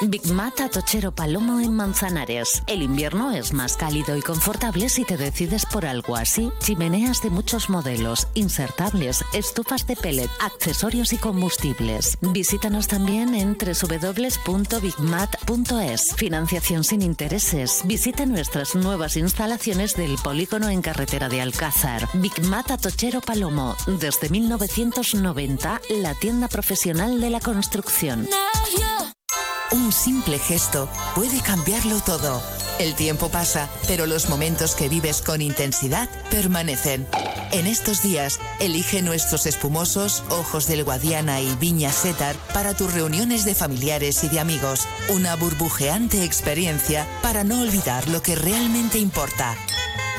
Big Mat Atochero Palomo en Manzanares. El invierno es más cálido y confortable si te decides por algo así. Chimeneas de muchos modelos, insertables, estufas de pellet, accesorios y combustibles. Visítanos también en www.bigmat.es. Financiación sin intereses. Visita nuestras nuevas instalaciones del polígono en carretera de Alcázar. Big Mat Atochero Palomo. Desde 1990, la tienda profesional de la construcción. Un simple gesto puede cambiarlo todo. El tiempo pasa, pero los momentos que vives con intensidad permanecen. En estos días, elige nuestros espumosos Ojos del Guadiana y Viña Setar para tus reuniones de familiares y de amigos. Una burbujeante experiencia para no olvidar lo que realmente importa.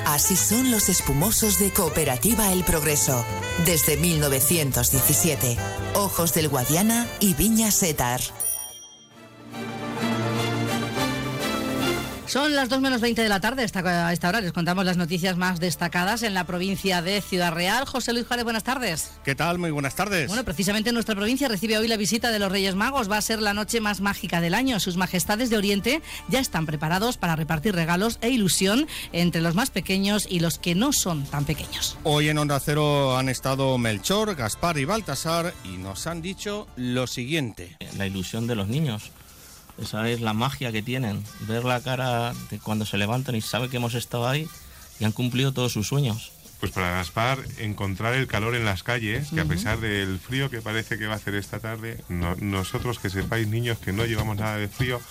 Así son los espumosos de Cooperativa El Progreso. Desde 1917. Ojos del Guadiana y Viña Setar. Son las 2 menos 20 de la tarde. Esta, a esta hora les contamos las noticias más destacadas en la provincia de Ciudad Real. José Luis Juárez, buenas tardes. ¿Qué tal? Muy buenas tardes. Bueno, precisamente nuestra provincia recibe hoy la visita de los Reyes Magos. Va a ser la noche más mágica del año. Sus majestades de Oriente ya están preparados para repartir regalos e ilusión entre los más pequeños y los que no son tan pequeños. Hoy en Onda Cero han estado Melchor, Gaspar y Baltasar y nos han dicho lo siguiente. La ilusión de los niños. Esa es la magia que tienen. Ver la cara de cuando se levantan y saben que hemos estado ahí y han cumplido todos sus sueños. Pues para Gaspar, encontrar el calor en las calles, que a pesar del frío que parece que va a hacer esta tarde, no- nosotros que sepáis niños que no llevamos nada de frío,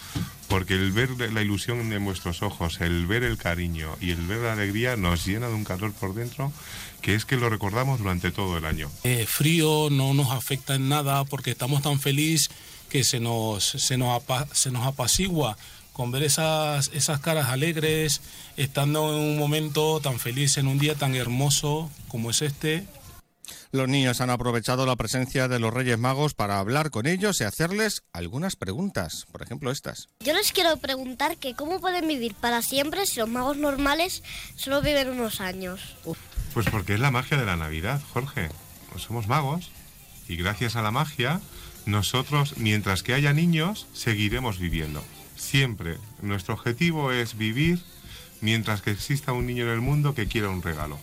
porque el ver la ilusión en vuestros ojos, el ver el cariño y el ver la alegría nos llena de un calor por dentro que es que lo recordamos durante todo el año. Eh, frío no nos afecta en nada porque estamos tan felices que se nos, se nos, apa- se nos apacigua con ver esas, esas caras alegres, estando en un momento tan feliz, en un día tan hermoso como es este. Los niños han aprovechado la presencia de los Reyes Magos para hablar con ellos y hacerles algunas preguntas. Por ejemplo, estas. Yo les quiero preguntar que cómo pueden vivir para siempre si los magos normales solo viven unos años. Pues porque es la magia de la Navidad, Jorge. Pues somos magos y gracias a la magia nosotros, mientras que haya niños, seguiremos viviendo. Siempre. Nuestro objetivo es vivir mientras que exista un niño en el mundo que quiera un regalo.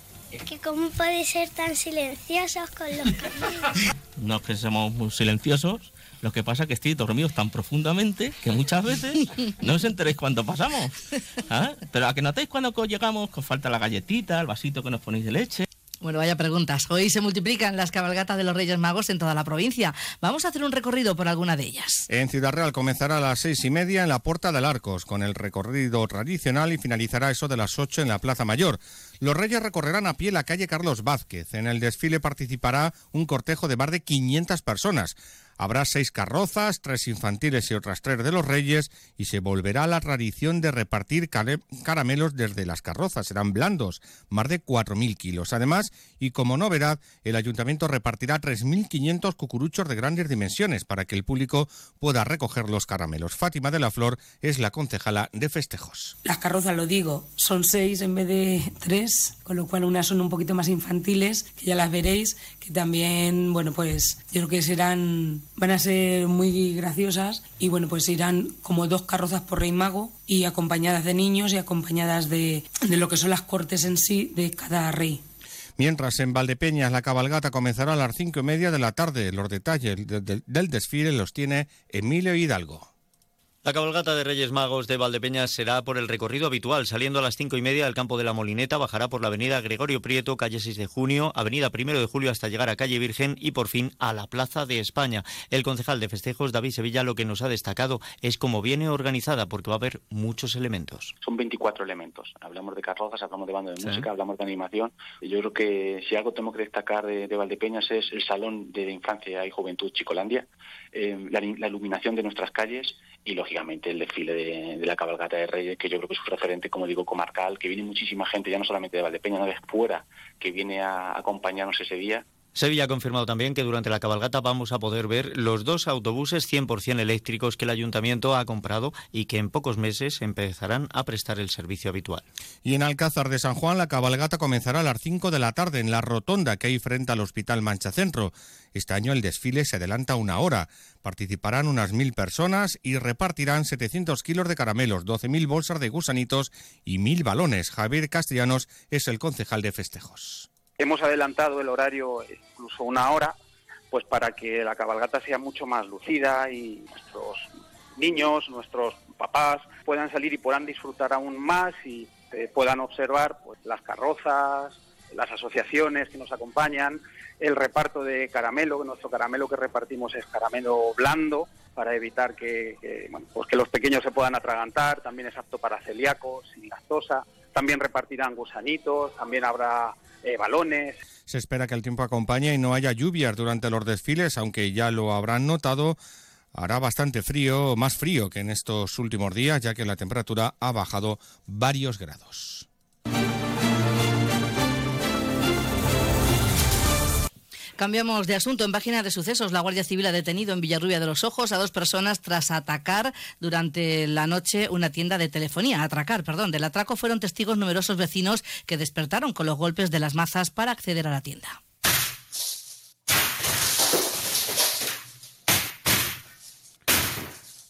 Que cómo puede ser tan silenciosos con los caminos. (laughs) No es que somos muy silenciosos, lo que pasa es que estoy dormidos tan profundamente que muchas veces no os enteréis cuando pasamos. ¿Ah? Pero a que notéis cuando llegamos que os falta la galletita, el vasito que nos ponéis de leche. Bueno, vaya preguntas. Hoy se multiplican las cabalgatas de los Reyes Magos en toda la provincia. Vamos a hacer un recorrido por alguna de ellas. En Ciudad Real comenzará a las seis y media en la Puerta del Arcos, con el recorrido tradicional y finalizará eso de las ocho en la Plaza Mayor. Los Reyes recorrerán a pie la calle Carlos Vázquez. En el desfile participará un cortejo de más de 500 personas. Habrá seis carrozas, tres infantiles y otras tres de los Reyes, y se volverá a la tradición de repartir caramelos desde las carrozas. Serán blandos, más de 4.000 kilos. Además, y como novedad, el ayuntamiento repartirá 3.500 cucuruchos de grandes dimensiones para que el público pueda recoger los caramelos. Fátima de la Flor es la concejala de festejos. Las carrozas, lo digo, son seis en vez de tres, con lo cual unas son un poquito más infantiles, que ya las veréis, que también, bueno, pues yo creo que serán, van a ser muy graciosas y bueno, pues irán como dos carrozas por Rey Mago y acompañadas de niños y acompañadas de, de lo que son las cortes en sí de cada rey. Mientras en Valdepeñas la cabalgata comenzará a las cinco y media de la tarde. Los detalles de- de- del desfile los tiene Emilio Hidalgo. La cabalgata de Reyes Magos de Valdepeñas será por el recorrido habitual, saliendo a las cinco y media del campo de la Molineta, bajará por la avenida Gregorio Prieto, calle 6 de junio, avenida Primero de Julio hasta llegar a calle Virgen y por fin a la Plaza de España. El concejal de festejos, David Sevilla, lo que nos ha destacado es cómo viene organizada, porque va a haber muchos elementos. Son 24 elementos. Hablamos de carrozas, hablamos de banda de Sí. música, hablamos de animación. Yo creo que si algo tengo que destacar de, de Valdepeñas es el Salón de Infancia y Juventud Chicolandia, eh, la, la iluminación de nuestras calles y el desfile de, la cabalgata de Reyes, que yo creo que es un referente, como digo, comarcal, que viene muchísima gente, ya no solamente de Valdepeña, no de fuera, que viene a acompañarnos ese día Sevilla ha confirmado también que durante la cabalgata vamos a poder ver los dos autobuses 100% eléctricos que el ayuntamiento ha comprado y que en pocos meses empezarán a prestar el servicio habitual. Y en Alcázar de San Juan la cabalgata comenzará a las 5 de la tarde en la rotonda que hay frente al Hospital Mancha Centro. Este año el desfile se adelanta una hora. Participarán unas mil personas y repartirán 700 kilos de caramelos, 12.000 bolsas de gusanitos y mil balones. Javier Castellanos es el concejal de festejos. Hemos adelantado el horario incluso una hora, pues para que la cabalgata sea mucho más lucida y nuestros niños, nuestros papás puedan salir y puedan disfrutar aún más y eh, puedan observar pues, las carrozas, las asociaciones que nos acompañan, el reparto de caramelo, nuestro caramelo que repartimos es caramelo blando para evitar que, pues que los pequeños se puedan atragantar, también es apto para celíacos, sin lactosa, también repartirán gusanitos, también habrá eh, balones. Se espera que el tiempo acompañe y no haya lluvias durante los desfiles, aunque ya lo habrán notado. Hará bastante frío, más frío que en estos últimos días, ya que la temperatura ha bajado varios grados. Cambiamos de asunto. En página de sucesos, la Guardia Civil ha detenido en Villarrubia de los Ojos a dos personas tras atacar durante la noche una tienda de telefonía. Atracar, perdón. Del atraco fueron testigos numerosos vecinos que despertaron con los golpes de las mazas para acceder a la tienda.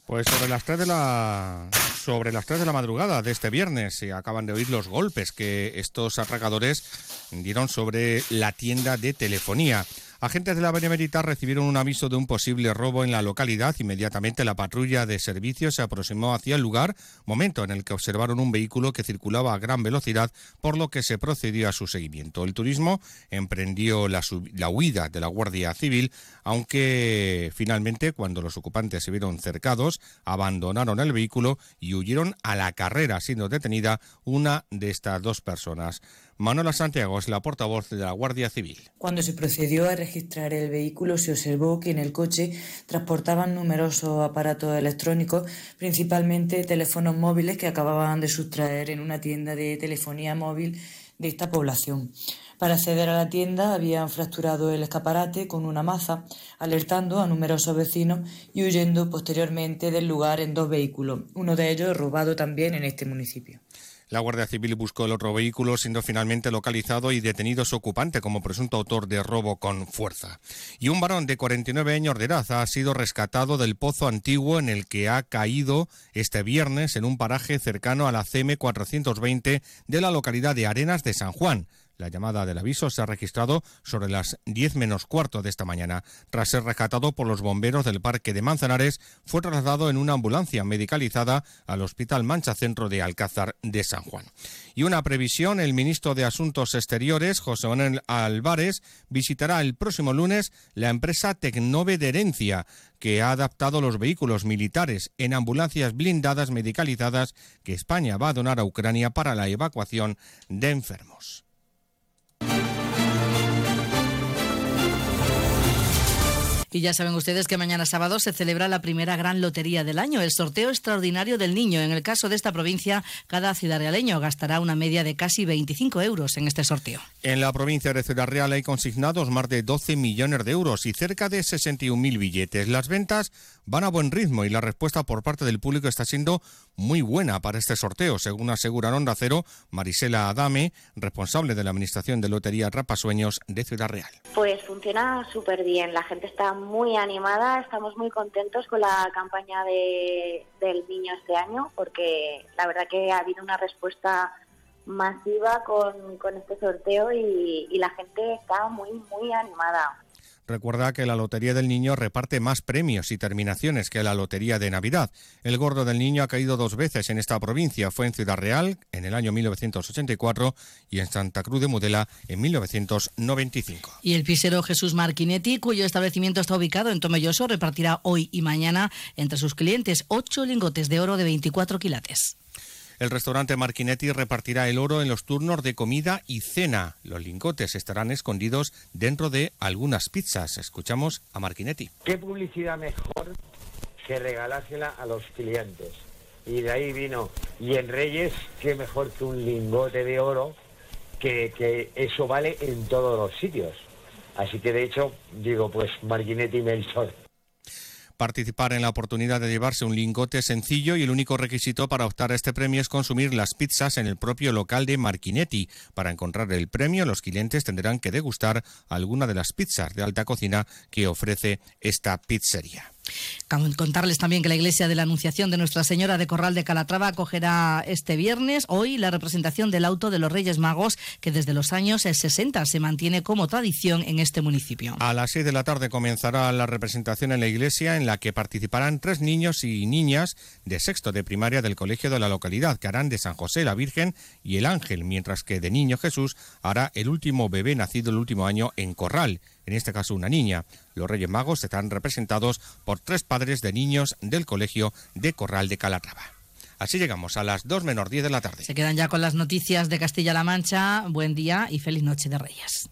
Pues sobre las 3 de la sobre las 3 de la madrugada de este viernes se acaban de oír los golpes que estos atracadores dieron sobre la tienda de telefonía. Agentes de la Benemérita recibieron un aviso de un posible robo en la localidad. Inmediatamente la patrulla de servicio se aproximó hacia el lugar, momento en el que observaron un vehículo que circulaba a gran velocidad, por lo que se procedió a su seguimiento. El turismo emprendió la, la huida de la Guardia Civil, aunque finalmente, cuando los ocupantes se vieron cercados, abandonaron el vehículo y huyeron a la carrera, siendo detenida una de estas dos personas. Manuela Santiago es la portavoz de la Guardia Civil. Cuando se procedió a registrar el vehículo se observó que en el coche transportaban numerosos aparatos electrónicos, principalmente teléfonos móviles que acababan de sustraer en una tienda de telefonía móvil de esta población. Para acceder a la tienda habían fracturado el escaparate con una maza, alertando a numerosos vecinos y huyendo posteriormente del lugar en dos vehículos, uno de ellos robado también en este municipio. La Guardia Civil buscó el otro vehículo, siendo finalmente localizado y detenido su ocupante como presunto autor de robo con fuerza. Y un varón de 49 años de edad ha sido rescatado del pozo antiguo en el que ha caído este viernes en un paraje cercano a la CM 420 de la localidad de Arenas de San Juan. La llamada del aviso se ha registrado sobre las 10 menos cuarto de esta mañana. Tras ser rescatado por los bomberos del Parque de Manzanares, fue trasladado en una ambulancia medicalizada al Hospital Mancha Centro de Alcázar de San Juan. Y una previsión, el ministro de Asuntos Exteriores, José Manuel Álvarez, visitará el próximo lunes la empresa Tecnove de Herencia, que ha adaptado los vehículos militares en ambulancias blindadas medicalizadas que España va a donar a Ucrania para la evacuación de enfermos. Y ya saben ustedes que mañana sábado se celebra la primera gran lotería del año, el sorteo extraordinario del niño. En el caso de esta provincia, cada ciudad realeño gastará una media de casi 25 euros en este sorteo. En la provincia de Ciudad Real hay consignados más de 12 millones de euros y cerca de 61.000 billetes. Las ventas van a buen ritmo y la respuesta por parte del público está siendo muy buena para este sorteo, según asegura Onda Cero Marisela Adame, responsable de la Administración de Lotería Rapasueños de Ciudad Real. Pues funciona súper bien, la gente está muy animada, estamos muy contentos con la campaña de, del niño este año, porque la verdad que ha habido una respuesta masiva con, con este sorteo y, y la gente está muy, muy animada. Recuerda que la Lotería del Niño reparte más premios y terminaciones que la Lotería de Navidad. El gordo del niño ha caído dos veces en esta provincia. Fue en Ciudad Real en el año 1984 y en Santa Cruz de Mudela en 1995. Y el pisero Jesús Marquinetti, cuyo establecimiento está ubicado en Tomelloso, repartirá hoy y mañana entre sus clientes ocho lingotes de oro de 24 quilates. El restaurante Marquinetti repartirá el oro en los turnos de comida y cena. Los lingotes estarán escondidos dentro de algunas pizzas. Escuchamos a Marquinetti. ¿Qué publicidad mejor que regalársela a los clientes. Y de ahí vino. Y en Reyes, qué mejor que un lingote de oro, que, que eso vale en todos los sitios. Así que de hecho, digo, pues Marginetti y Melchor. Participar en la oportunidad de llevarse un lingote sencillo y el único requisito para optar a este premio es consumir las pizzas en el propio local de Marquinetti. Para encontrar el premio, los clientes tendrán que degustar alguna de las pizzas de alta cocina que ofrece esta pizzería. Contarles también que la Iglesia de la Anunciación de Nuestra Señora de Corral de Calatrava acogerá este viernes, hoy, la representación del auto de los Reyes Magos, que desde los años 60 se mantiene como tradición en este municipio. A las 6 de la tarde comenzará la representación en la iglesia, en la que participarán tres niños y niñas de sexto de primaria del colegio de la localidad, que harán de San José la Virgen y el Ángel, mientras que de Niño Jesús hará el último bebé nacido el último año en Corral en este caso una niña. Los Reyes Magos están representados por tres padres de niños del Colegio de Corral de Calatrava. Así llegamos a las 2 menos 10 de la tarde. Se quedan ya con las noticias de Castilla-La Mancha. Buen día y feliz noche de Reyes.